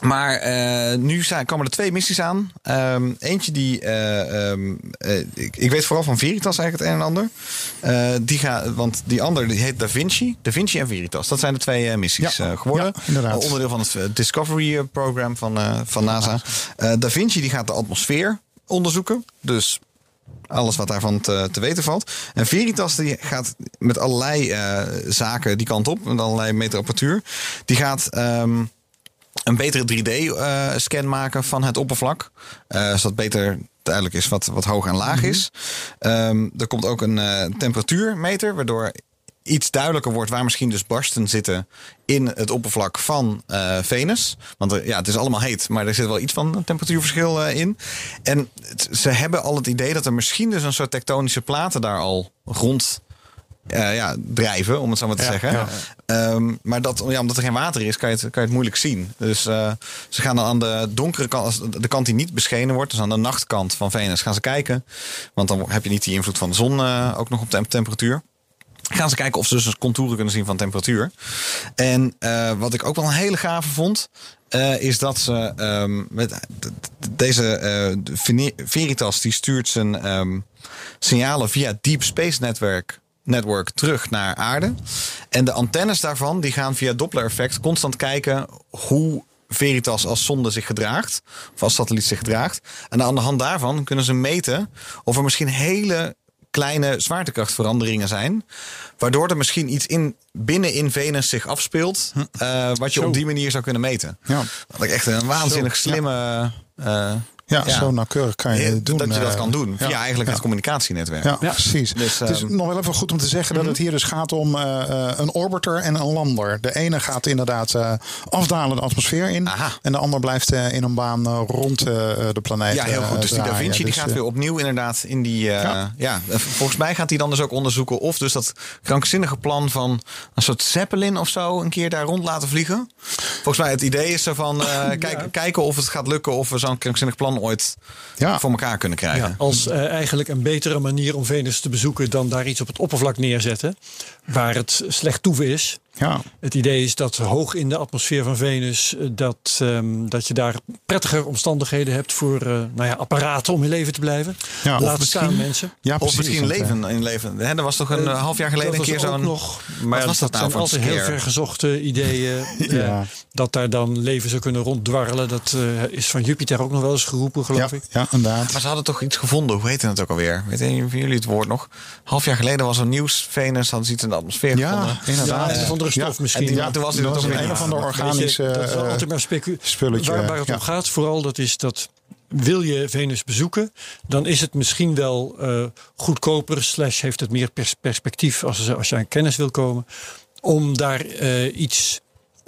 maar eh, nu zijn, komen er twee missies aan. Ehm, eentje die, eh, ehm, eh, ik, ik weet vooral van Veritas eigenlijk het een en ander. Die gaat, want die andere die heet Da Vinci. Da Vinci en Veritas, dat zijn de twee missies Ja. geworden. Ja, onderdeel van het Discovery program van, van NASA. Da Vinci die gaat de atmosfeer onderzoeken. Dus alles wat daarvan te, te weten valt. En Veritas die gaat met allerlei zaken die kant op. Met allerlei meteorapparatuur. Die gaat ehm, een betere 3D-scan maken van het oppervlak. eh, zodat beter duidelijk is wat, wat hoog en laag is. Ehm, er komt ook een eh, temperatuurmeter. Waardoor iets duidelijker wordt waar misschien dus barsten zitten in het oppervlak van eh, Venus. Want er- ja, het is allemaal heet, maar er zit wel iets van een temperatuurverschil eh, in. En het- ze hebben al het idee dat er misschien dus een soort tektonische platen daar al rond eh, ja, drijven, om het zo maar te Ja, zeggen. ja. Ehm, maar dat, ja, omdat er geen water is, kan je het, kan je het moeilijk zien. Dus eh, ze gaan dan aan de donkere kant, de kant die niet beschenen wordt, dus aan de nachtkant van Venus, gaan ze kijken. Want dan heb je niet die invloed van de zon eh, ook nog op de temperatuur. Gaan ze kijken of ze dus contouren kunnen zien van temperatuur. En wat ik ook wel een hele gave vond. is dat ze ehm, met deze de Vene- Veritas die stuurt zijn ehm, signalen via Deep Space Network, Network terug naar aarde. En de antennes daarvan die gaan via Doppler effect constant kijken hoe Veritas als zonde zich gedraagt. Of als satelliet zich gedraagt. En aan de hand daarvan kunnen ze meten of er misschien hele kleine zwaartekrachtveranderingen zijn. Waardoor er misschien iets in, binnen in Venus zich afspeelt. eh, wat je Zo. op die manier zou kunnen meten. Ja. Wat ik echt een waanzinnig Zo, slimme. eh, Ja, Ja. zo nauwkeurig kan je het doen. dat je dat eh, kan doen. Via ja. eigenlijk Ja. het communicatienetwerk. Ja, Ja. precies. Dus, het is ehm, nog wel even goed om te zeggen dat het hier dus gaat om eh, eh, een orbiter en een lander. De ene gaat inderdaad eh, afdalen de atmosfeer in. Aha. En de ander blijft eh, in een baan rond eh, de planeet. Ja, heel goed. Dus die Da. Vinci die Dus, gaat weer opnieuw inderdaad in die... eh, Ja. ja. volgens mij gaat hij dan dus ook onderzoeken of dus dat krankzinnige plan van een soort Zeppelin of zo een keer daar rond laten vliegen. Volgens mij het idee is zo van eh, kijken, kijken of het gaat lukken of we zo'n krankzinnig plan ooit Ja. voor elkaar kunnen krijgen. Ja, als eh, eigenlijk een betere manier om Venus te bezoeken dan daar iets op het oppervlak neerzetten. Waar het slecht toeven is. Ja. Het idee is dat hoog in de atmosfeer van Venus, eh, dat, ehm, dat je daar prettiger omstandigheden hebt voor eh, nou ja, apparaten om in leven te blijven. Ja, of Laat staan mensen. Ja, Of misschien eh, leven in leven. Hè, er was toch een half jaar geleden een keer zo'n. nog. Maar was dat dat nou zijn altijd heel vergezochte ideeën. eh, Ja. dat daar dan leven zou kunnen ronddwarrelen. Dat eh, is van Jupiter ook nog wel eens geroepen, geloof ja, ik. ja, inderdaad. Maar ze hadden toch iets gevonden. Hoe heette het ook alweer? Weet een van jullie het woord nog? Half jaar geleden was er nieuws. Venus ze iets in de atmosfeer Ja, gevonden. inderdaad. Ja, andere stof Ja, misschien. die- Ja, toen was hij dat toch weer een niet. ander Weet je, organische dat is eh, altijd maar specu- spulletje, Waar, waar het om gaat vooral, dat is dat wil je Venus bezoeken, dan is het misschien wel eh, goedkoper, slash heeft het meer pers- perspectief als, als je aan kennis wil komen, om daar eh, iets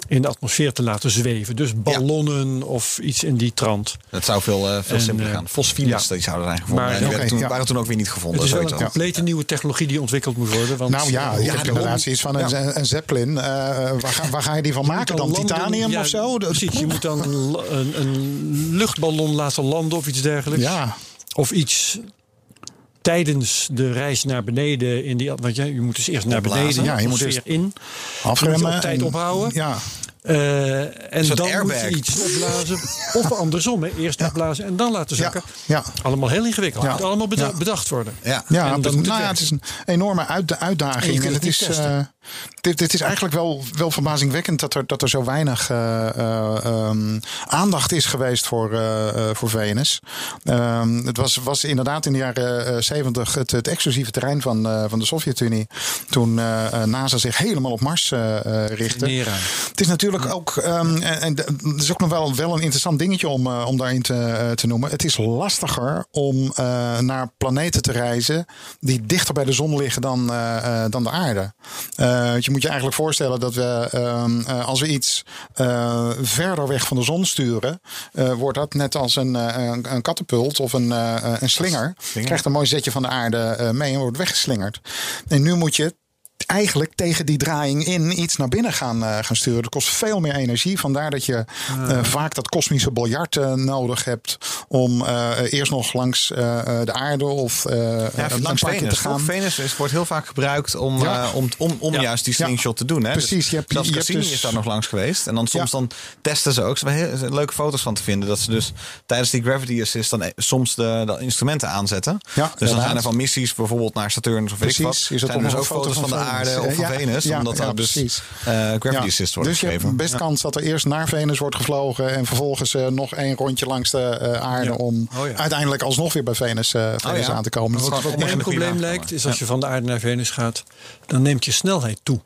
in de atmosfeer te laten zweven. Dus ballonnen of iets in die trant. Dat zou veel, eh, veel En, simpeler eh, gaan. Fosfiles, ja. die zouden zijn gevonden. Maar- en die werden toen, ja. waren toen ook weer niet gevonden. Het is wel een complete nieuwe technologie die ontwikkeld moet worden. Want Nou ja, daarom. inderdaad iets van een, een Zeppelin. Eh, waar, ga, waar ga je die van Je maken dan? Titanium ja, of zo? Precies, je moet dan een, een luchtballon laten landen of iets dergelijks. Ja, Of iets tijdens de reis naar beneden. In die, want je, je moet dus eerst naar Opblazen. beneden, Ja, je moet eerst in. afremmen. Moet op tijd en- ophouden? Ja, Eh, en dan airbag. moet je iets opblazen. Of andersom, hè. eerst opblazen en dan laten ja, zakken. ja. Allemaal heel ingewikkeld. Ja. Moet allemaal beda- Ja. bedacht worden. Ja. Ja, En moet nou het ja, het is een enorme En uitdaging. En het het is. Dit, dit is eigenlijk wel, wel verbazingwekkend dat er, dat er zo weinig eh, eh, ehm, aandacht is geweest voor, eh, voor Venus. Ehm, het was, was inderdaad in de jaren zeventig het, het exclusieve terrein van, van de Sovjet-Unie. Toen NASA zich helemaal op Mars richtte. Het is natuurlijk ook, ehm, en, en het is ook nog wel, wel een interessant dingetje om, om daarin te, te noemen. Het is lastiger om naar planeten te reizen die dichter bij de zon liggen dan, dan de aarde. Eh, je moet je eigenlijk voorstellen dat we, ehm, eh, als we iets eh, verder weg van de zon sturen, wordt dat net als een, een, een katapult of een, een slinger. Krijgt een mooi zetje van de aarde mee en wordt weggeslingerd. En nu moet je eigenlijk tegen die draaiing in iets naar binnen gaan, eh, gaan sturen. Dat kost veel meer energie. Vandaar dat je eh, vaak dat kosmische biljart eh, nodig hebt om eerst nog langs de aarde of Ja, langs Venus. te gaan. Venus is, wordt heel vaak gebruikt om, Ja. om, om, om Ja. juist die slingshot te doen. Hè? Precies, Dus je hebt- zelfs je hebt Cassini dus- is daar nog langs geweest. En dan soms dan testen ze ook. Ze hebben heel, leuke foto's van te vinden. Dat ze dus tijdens die gravity assist dan eh, soms de, de instrumenten aanzetten. dus dan zijn er van missies bijvoorbeeld naar Saturnus of weet ik wat. Precies, is dat zijn er dus ook foto's van, van de aarde Venus? of van Ja, Venus. ja, omdat ja, daar dus precies. eh, gravity Ja, assist wordt dus je hebt best Ja. kans dat er eerst naar Venus wordt gevlogen en vervolgens eh, nog één rondje langs de eh, aarde Ja. om Oh ja. uiteindelijk alsnog weer bij Venus, eh, Venus ja. aan te komen. Wat goede probleem lijkt, is ja. als je van de aarde naar Venus gaat, dan neemt je snelheid toe.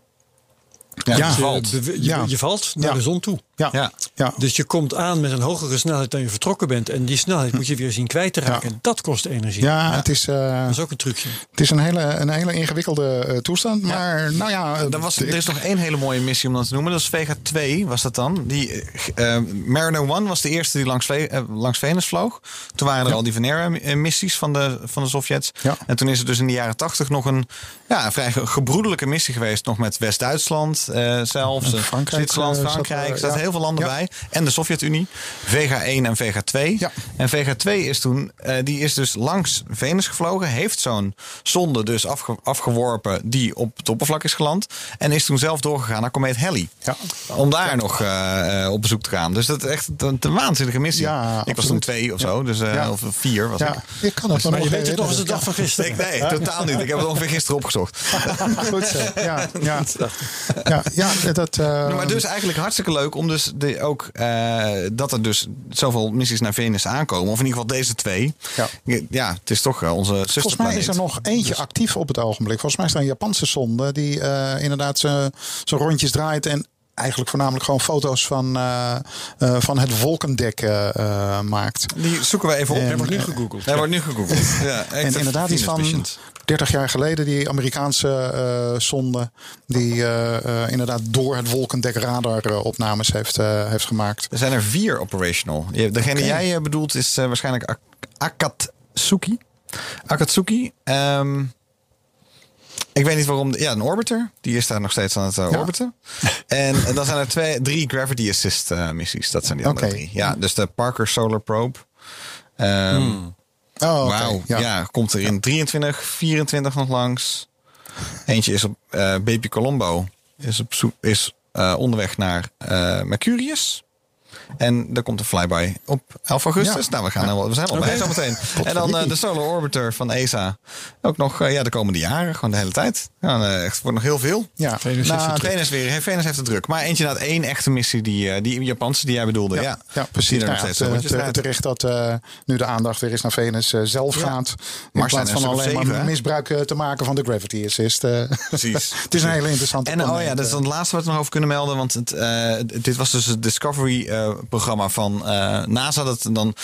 ja, Ja. Je, valt. bewe- je, Ja. je valt naar Ja. de zon toe. Ja, Ja. ja. Dus je komt aan met een hogere snelheid dan je vertrokken bent. En die snelheid moet je weer zien kwijt te raken. Ja. Dat kost energie. Ja, het is, eh, Dat is ook een trucje. het is een, hele, een hele ingewikkelde eh, toestand. Maar nou ja, Er, was, ik- er is nog één hele mooie missie om dat te noemen. Dat is Vega 2, was dat dan. Die, eh, eh, Mariner 1 was de eerste die langs, eh, langs Venus vloog. Toen waren er al die Venera-missies van de, van de Sovjets. Ja. En toen is er dus in de jaren 80 nog een ja, een vrij ge- gebroedelijke missie geweest. Nog met West-Duitsland eh, zelfs. Eh, Frankrijk, Zwitserland, eh, zat Frankrijk. Heel veel landen Ja. bij. En de Sovjet-Unie. Vega 1 en Vega 2. Ja. En Vega 2 is toen, eh, die is dus langs Venus gevlogen. Heeft zo'n zonde dus afge- afgeworpen die op het oppervlak is geland. En is toen zelf doorgegaan naar komeet Halley. Ja. Om daar nog eh, eh, op bezoek te gaan. Dus dat is echt een, een waanzinnige missie. Ja, ik was toen twee of zo. Dus, eh, Ja. Of vier was ja, ik. je kan het Maar nog je weet het nog als de dag van gisteren. Ik, nee, totaal niet. Ik heb het ongeveer gisteren opgezocht. Goed zo. Ja, ja. ja, ja dat. eh, Nou, maar dus eigenlijk hartstikke leuk om dus de, ook eh, dat er dus zoveel missies naar Venus aankomen. Of in ieder geval deze twee. Ja. Ja, het is toch eh, onze zusterplaneet. Volgens mij is er nog eentje actief op het ogenblik. Volgens mij is er een Japanse zonde die eh, inderdaad zijn rondjes draait en eigenlijk voornamelijk gewoon foto's van, eh, eh, van het wolkendek eh, maakt. Die zoeken we even op. En, Hij wordt nu gegoogeld. Hij wordt nu gegoogeld. Ja, En inderdaad iets van 30 jaar geleden die Amerikaanse eh zonde die eh, eh, inderdaad door het wolkendek radar opnames heeft, eh, heeft gemaakt. Er zijn er vier operational. Degene die jij bedoelt is waarschijnlijk Ak- Akatsuki. Akatsuki. Ehm, ik weet niet waarom. Ja, een orbiter. Die is daar nog steeds aan het Ja. orbiten. En dan zijn er twee, drie gravity assist eh, missies. Dat zijn die andere drie. Ja, dus de Parker Solar Probe. Ehm, Oh, oké. Wauw. Ja. Ja. komt er in 23, 24 nog langs. Eentje is op eh, Baby Colombo. Is, op zoek, is eh, onderweg naar eh, Mercurius. En er komt een flyby op 11 augustus. Ja. Nou, we, gaan al, we zijn al bij zo meteen. En dan eh, de Solar Orbiter van ESA. Ook nog eh, ja, de komende jaren. Gewoon de hele tijd. Ja, echt, het wordt nog heel veel. Ja. Venus Nou, heeft het Venus, weer, Venus heeft het druk. Maar eentje naar één echte missie. Die, eh, die Japanse die jij bedoelde. Ja, Ja, ja, precies. Nou nog ja, steeds te- rondjes te- draait. terecht dat nu de aandacht weer eens naar Venus zelf Ja. gaat. In plaats zijn van alleen maar misbruik te maken van de gravity assist. Precies. het is een hele interessante En oh ja, dat is dan het laatste wat we nog over kunnen melden. Want het, dit was dus het Discovery programma van eh, NASA. Dat, dan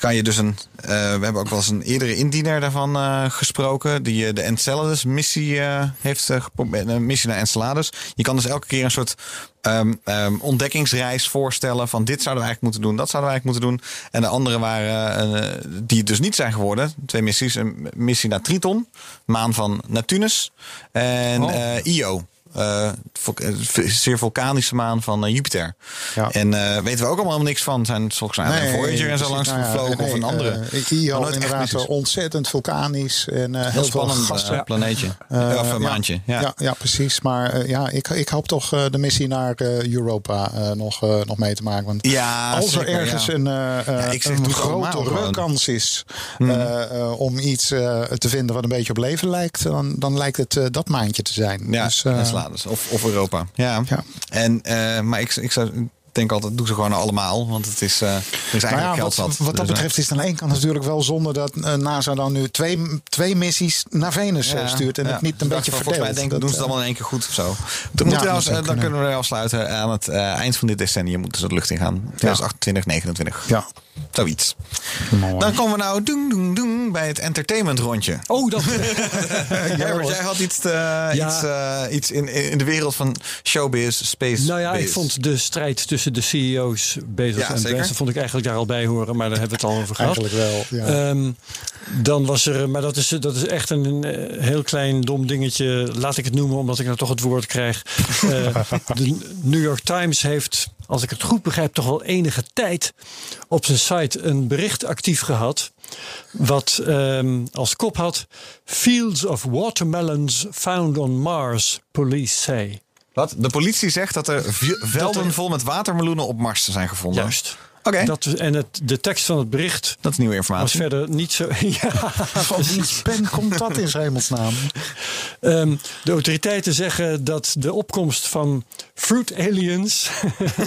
kan je dus een. eh, we hebben ook wel eens een eerdere indiener daarvan eh, gesproken. Die de Enceladus missie eh, heeft uh, een missie naar Enceladus. Je kan dus elke keer een soort. ehm, ontdekkingsreis voorstellen van dit zouden we eigenlijk moeten doen, dat zouden we eigenlijk moeten doen. En de andere waren die het dus niet zijn geworden. Twee missies. Een missie naar Triton, maan van Neptunus en Oh. Io. Eh, eh, zeer vulkanische maan van eh, Jupiter. Ja. En weten we ook allemaal niks van. Zijn volgens mij een Voyager en zo langs Nou gevlogen nee, of een andere. eh, Io inderdaad ontzettend vulkanisch en heel, Heel spannend gassen. eh, planeetje. Of een ja. maandje. Ja. Ja, ja, precies. Maar ja, ik, ik hoop toch de missie naar Europa nog, nog mee te maken. Want Ja, als er zeker, ergens een, ik zeg, een grotere kans is eh, om iets te vinden wat een beetje op leven lijkt, dan, dan lijkt het dat maandje te zijn. Ja, dus, Of, of Europa. Ja. Ja. En, eh, maar ik, ik zou ik denk altijd, doe ze gewoon allemaal. Want het is, eh er is Nou eigenlijk ja, geld wat, zat. wat dat Dus, eh, betreft is het aan de ene kant natuurlijk wel zonde dat NASA dan nu twee, twee missies naar Venus ja, stuurt en ja. het niet een beetje verdeelt. Volgens mij Dat, doen ze het allemaal in één keer goed of zo. Dan, trouwens, dan kunnen. kunnen we afsluiten. Aan het eh, eind van dit decennium moeten ze de lucht in gaan. 2028, 29. Ja, Zoiets. mooi. Dan komen we nou doen, doen, doen bij het entertainment rondje. Oh, dat. Herbert, jij had iets, te- Ja. iets, eh, iets in, in de wereld van showbiz, space. Nou ja, ik vond de strijd tussen de CEO's, Bezos Ja, en. Branson, vond ik eigenlijk daar al bij horen. Maar daar hebben we het al over gehad. Eigenlijk wel. Ja. Ehm, dan was er, maar dat is, dat is echt een, eh, heel klein dom dingetje. Laat ik het noemen, omdat ik nou toch het woord krijg. Eh, de New York Times heeft, als ik het goed begrijp, toch al enige tijd op zijn site een bericht actief gehad. Wat ehm, als kop had: Fields of watermelons found on Mars, police say. Wat? De politie zegt dat er velden vol met watermeloenen op Mars zijn gevonden. Juist. Oké, dat, Dat, en het, de tekst van het bericht is nieuwe was informatie. verder niet zo. Ja, Van wie pen komt dat in hemelsnaam? Ehm, de autoriteiten zeggen dat de opkomst van fruit aliens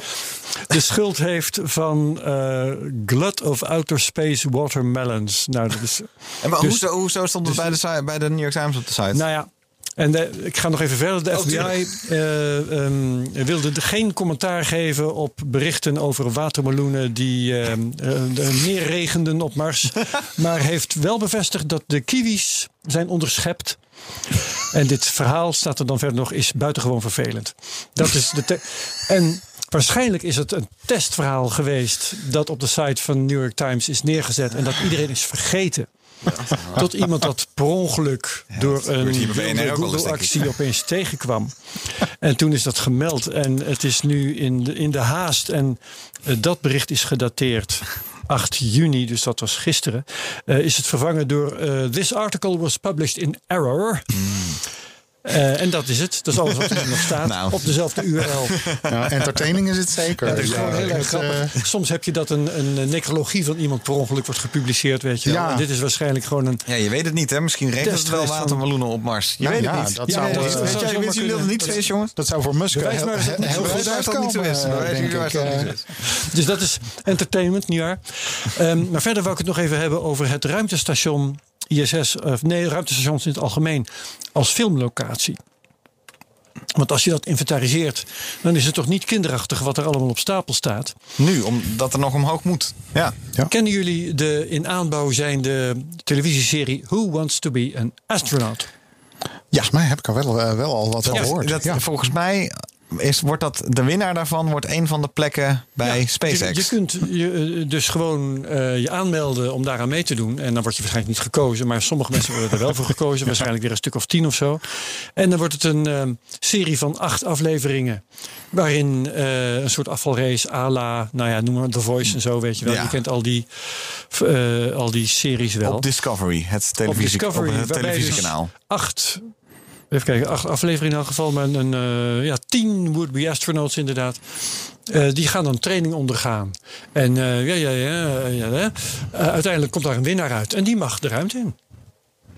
de schuld heeft van eh glut of outer space watermelons. Nou, dat is, En maar dus- hoezo, hoezo stond het bij, de, bij de New York Times op de site? nou ja. En de- ik ga nog even verder. De FBI eh, ehm, wilde de- geen commentaar geven op berichten over watermeloenen die ehm, eh, eh, neerregenden op Mars. maar heeft wel bevestigd dat de kiwis zijn onderschept. En dit verhaal staat er dan verder nog, is buitengewoon vervelend. Dat is de en waarschijnlijk is het een testverhaal geweest dat op de site van New York Times is neergezet en dat iedereen is vergeten. Tot iemand dat per ongeluk door een. Google-actie opeens tegenkwam. En toen is dat gemeld. En het is nu in de, in de haast. En eh, dat bericht is gedateerd 8 juni, dus dat was gisteren. eh, is het vervangen door eh, This article was published in error. Eh, en dat is het. Dat is alles wat er nog staat. Nou. Op dezelfde URL. Ja, entertaining is het zeker. Dat is Ja, gewoon heel erg het, grappig. eh, Soms heb je dat een, een necrologie van iemand per ongeluk wordt gepubliceerd. Weet je wel. Ja. En dit is waarschijnlijk gewoon een Ja, je weet het niet, hè? Misschien regent het wel watermeloenen op Mars. Je Nou weet ja, het niet. dat Ja, zou, ja, dat eh, is- dat Weet zou weten jullie dat niet zo is, jongens? dat zou voor Musk heel, maar dat heel zo is. goed Bewijs dat het niet zo uitkomen, eh, dat Eh. Dus dat is entertainment, nietwaar? Ehm maar verder wil ik het nog even hebben over het ruimtestation ISS, of nee, ruimtestations in het algemeen, als filmlocatie. Want als je dat inventariseert, dan is het toch niet kinderachtig wat er allemaal op stapel staat. Nu, omdat er nog omhoog moet. Ja. Kennen jullie de in aanbouw zijnde televisieserie Who Wants to be an Astronaut? Volgens mij heb ik er wel, eh, wel al wat van gehoord. dat, ja. Volgens mij is, wordt dat, de winnaar daarvan wordt een van de plekken bij Ja, SpaceX. Je, je kunt je, eh, dus gewoon eh, je aanmelden om daaraan mee te doen. En dan word je waarschijnlijk niet gekozen. Maar sommige mensen worden er wel voor gekozen. Waarschijnlijk weer een stuk of tien of zo. En dan wordt het een eh, serie van acht afleveringen. Waarin een soort afvalrace à la, nou ja, noem maar The Voice en zo, weet je wel. Ja. Je kent al die, al die series wel. Op Discovery, het, Op televisie, Discovery, op het waarbij dus televisiekanaal. acht, even kijken, acht in elk geval, maar een, eh, ja, tien would-be astronauts inderdaad. Eh, die gaan dan training ondergaan. En eh, ja, ja, ja, ja, uiteindelijk komt daar een winnaar uit. En die mag de ruimte in.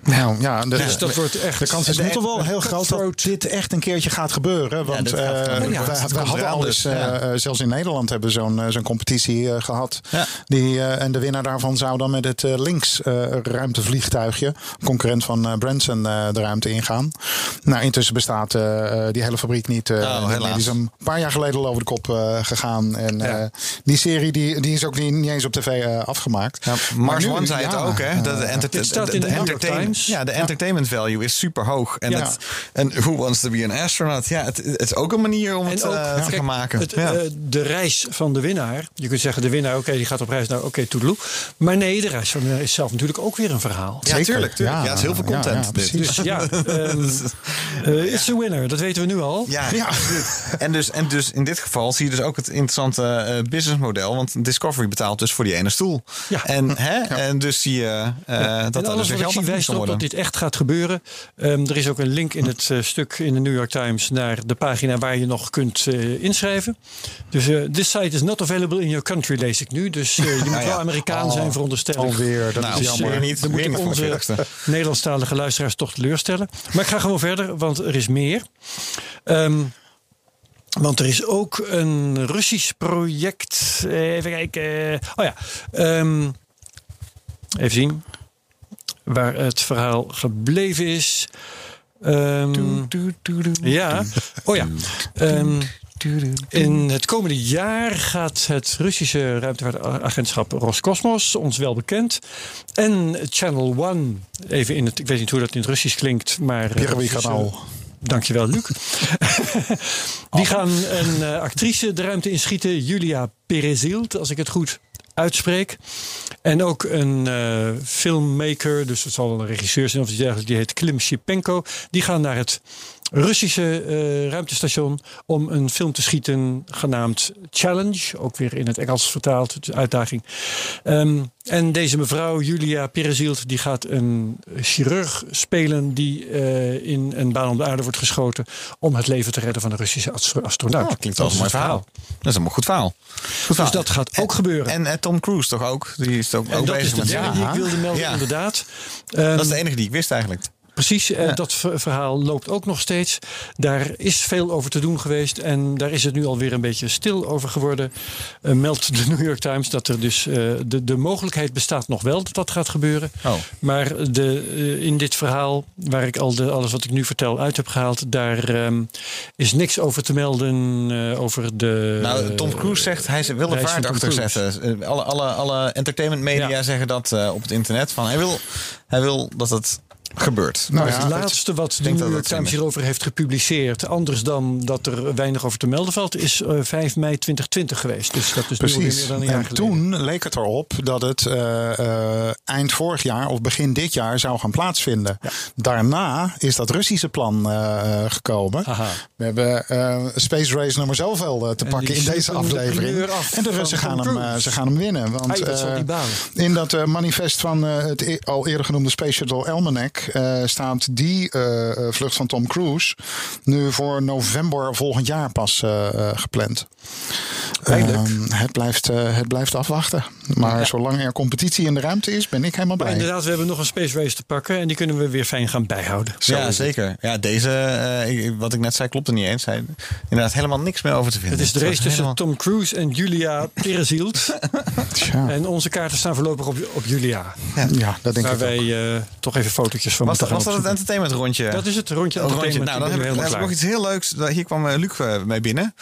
Nou ja, de, Dus dat wordt echt... de kans is toch wel heel groot dat dit echt een keertje gaat gebeuren. Want gaat eh, we, Ja, we hadden al dus, eens, ja. zelfs in Nederland hebben we zo'n eh, zo'n competitie eh, gehad. Ja. Die, eh, en de winnaar daarvan zou dan met het eh, ruimtevliegtuigje, concurrent van eh, Branson, eh, de ruimte ingaan. Nou, intussen bestaat die hele fabriek niet. eh, Oh, die is een paar jaar geleden al over de kop eh, gegaan. En Ja. eh, die serie die, die is ook niet, niet eens op tv eh, afgemaakt. Mars One zei het ook, hè? Dat de, entertainment- Ja, de entertainment value is super hoog. En, Ja. het, en Who Wants to be an Astronaut? Ja, het, het is ook een manier om het ook, eh, ja. te Kijk, gaan maken. Het, ja. eh, de reis van de winnaar. Je kunt zeggen, de winnaar, oké, die gaat op reis naar, oké, toedeloe. Maar nee, de reis van de winnaar is zelf natuurlijk ook weer een verhaal. ja, zeker. tuurlijk. tuurlijk. Ja, Ja, het is heel veel ja, content. ja. Dus ja, eh, it's a winner. Dat weten we nu al. Ja, Ja. En dus, en dus in dit geval zie je dus ook het interessante eh, businessmodel. Want Discovery betaalt dus voor die ene stoel. Ja. En, hè, en dus zie je eh, Ja. dat en alles dus weer wat ik zie wijst dat dit echt gaat gebeuren. Ehm, er is ook een link in het eh, stuk in de New York Times naar de pagina waar je nog kunt eh, inschrijven. Dus eh this site is not available in your country, lees ik nu. Dus je moet ja. wel Amerikaan Oh, zijn veronderstel ik. Alweer, dat Nou, is Dus, jammer. eh, niet. Dan moet ik onze 40ste. Nederlandstalige luisteraars toch teleurstellen. Maar ik ga gewoon verder, want er is meer. Ehm, want er is ook een Russisch project. Even kijken. Oh ja. ehm, even zien Waar het verhaal gebleven is. Ehm, ja. Oh ja. Ehm, in het komende jaar gaat het Russische ruimtevaartagentschap Roscosmos, ons wel bekend, en Channel One, even in het, ik weet niet hoe dat in het Russisch klinkt, maar. eh, Первый Russische- kanaal. Dankjewel, Luc. Die gaan een eh, actrice de ruimte inschieten, Julia Perezilt, als ik het goed uitspreek. En ook een eh, filmmaker, dus het zal een regisseur zijn of iets dergelijks, die heet Klim Shipenko. Die gaan naar het Russische eh, ruimtestation om een film te schieten genaamd Challenge. Ook weer in het Engels vertaald, de uitdaging. Ehm, en deze mevrouw, Julia Perezielt, die gaat een chirurg spelen die eh, in een baan om de aarde wordt geschoten om het leven te redden van een Russische astro- astronaut. Dat klinkt wel Dat een mooi verhaal. Dat is een goed verhaal. Goed Dus verhaal. dat gaat ook gebeuren. En Tom Cruise toch ook? Die is ook, En ook dat is bezig de met ja. die ik wilde melden, Ja. inderdaad. Dat is Ehm, de enige die ik wist eigenlijk. Precies, en dat ver- verhaal loopt ook nog steeds. Daar is veel over te doen geweest en daar is het nu alweer een beetje stil over geworden. Eh, meldt de New York Times dat er dus eh, de, de mogelijkheid bestaat nog wel dat dat gaat gebeuren. Oh. Maar de, eh, in dit verhaal, waar ik al de, alles wat ik nu vertel uit heb gehaald, daar ehm, is niks over te melden eh, over de. Nou, Tom Cruise zegt hij wil de vaart achter zetten. Eh, Alle, alle, alle entertainment media Ja. zeggen dat eh, op het internet. Van hij, wil, hij wil dat het gebeurt. Nou ja, het laatste wat de New York Times hierover heeft gepubliceerd, anders dan dat er weinig over te melden valt, is eh, 5 mei 2020 geweest. Dus dat is nu Precies. meer dan een jaar En toen leek het erop dat het eh, eh, eind vorig jaar of begin dit jaar zou gaan plaatsvinden. Daarna is dat Russische plan eh, gekomen. Aha. We hebben eh, Space Race nummer zoveel eh, te En pakken in deze de aflevering. af En de Russen gaan hem, Cruise. eh, ze gaan hem winnen. Want Ai, dat eh, in dat eh, manifest van eh, het e- al eerder genoemde Space Shuttle Almanac eh, staat die eh, eh, vlucht van Tom Cruise nu voor november volgend jaar pas gepland. Ehm, het, blijft, eh, het blijft afwachten. Maar zolang er competitie in de ruimte is, ben ik helemaal Maar blij. inderdaad, we hebben nog een Space Race te pakken en die kunnen we weer fijn gaan bijhouden. ja, zeker. Ja, deze, eh, wat ik net zei, klopt er niet eens. Hij, inderdaad, helemaal niks meer over te vinden. Het is de race tussen helemaal- Tom Cruise en Julia Perezielt. Tja, en onze kaarten staan voorlopig op, op Julia. ja, dat denk Waar ik wij eh, toch even fotootjes van Was dat, moeten was dat het entertainment rondje? Dat is het rondje Oh, rondje. entertainment. Nou, dan dan heb ik nog iets heel leuks. Hier kwam Luc mee binnen.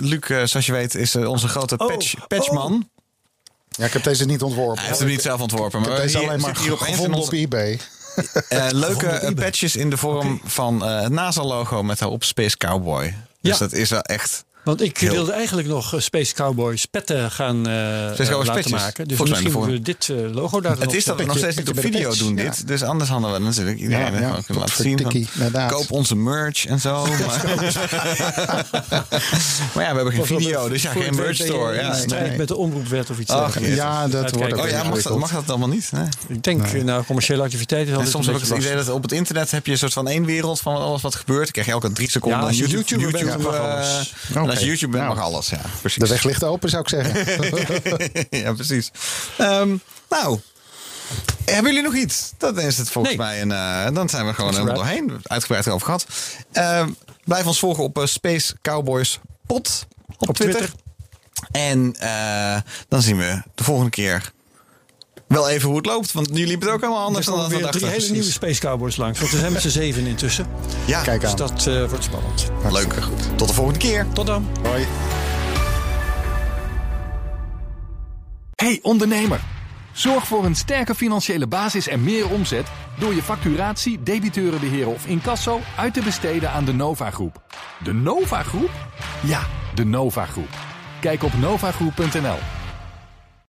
Luc, eh, zoals je weet, is eh, onze grote Oh, patch, patchman. Ja, ik heb deze niet ontworpen. Hij heeft hem niet zelf ontworpen. Ik Maar deze alleen maar hier gevonden op eBay. Eh, leuke op eBay. patches in de vorm van het NASA-logo met daarop Space Cowboy. Dus Ja. dat is wel echt... Want ik Heel. wilde eigenlijk nog eh, Space Cowboys petten gaan eh, Cowboys laten petjes. maken. Dus Volgens misschien moeten we dit eh, logo daar Het is dat we nog steeds niet op video patch, doen ja. dit. Dus anders hadden we natuurlijk iedereen Ja, ja, kunnen laten zien. van. Koop onze merch en zo. maar, maar ja, we hebben geen video, dus ja, geen merch store. in Ja, strijd nee. met de omroepwet of iets Ach, dergelijks. Ja, dat wordt ook Oh ja, mag dat, mag dat allemaal niet? Nee. Ik denk, nou, commerciële activiteit is En soms heb ik het idee dat op het internet heb je een soort van één wereld van alles wat gebeurt. Dan krijg je elke drie seconden YouTube, YouTube, als YouTube Nou. mag alles. Ja, precies. De weg ligt open, zou ik zeggen. ja, precies. Ehm, nou, Hebben jullie nog iets? Dat is het volgens Nee. mij. En eh, dan zijn we gewoon helemaal een doorheen. Uitgebreid erover gehad. Eh, blijf ons volgen op eh, Space Cowboys Pod op, Op Twitter. Twitter. En eh, dan zien we de volgende keer wel even hoe het loopt. Want jullie liepen het ook helemaal Er anders dan komen we dachten. drie hele nieuwe Space Cowboys langs. Want we zijn met z'n zeven intussen. Ja, Kijk Dus aan. dat eh, wordt spannend. leuk. Goed. Tot de volgende keer. Tot dan. Hoi. Hey ondernemer, zorg voor een sterke financiële basis en meer omzet door je facturatie, debiteurenbeheer of incasso uit te besteden aan de Nova Groep. De Nova Groep? Ja, de Nova Groep. Kijk op novagroep.nl.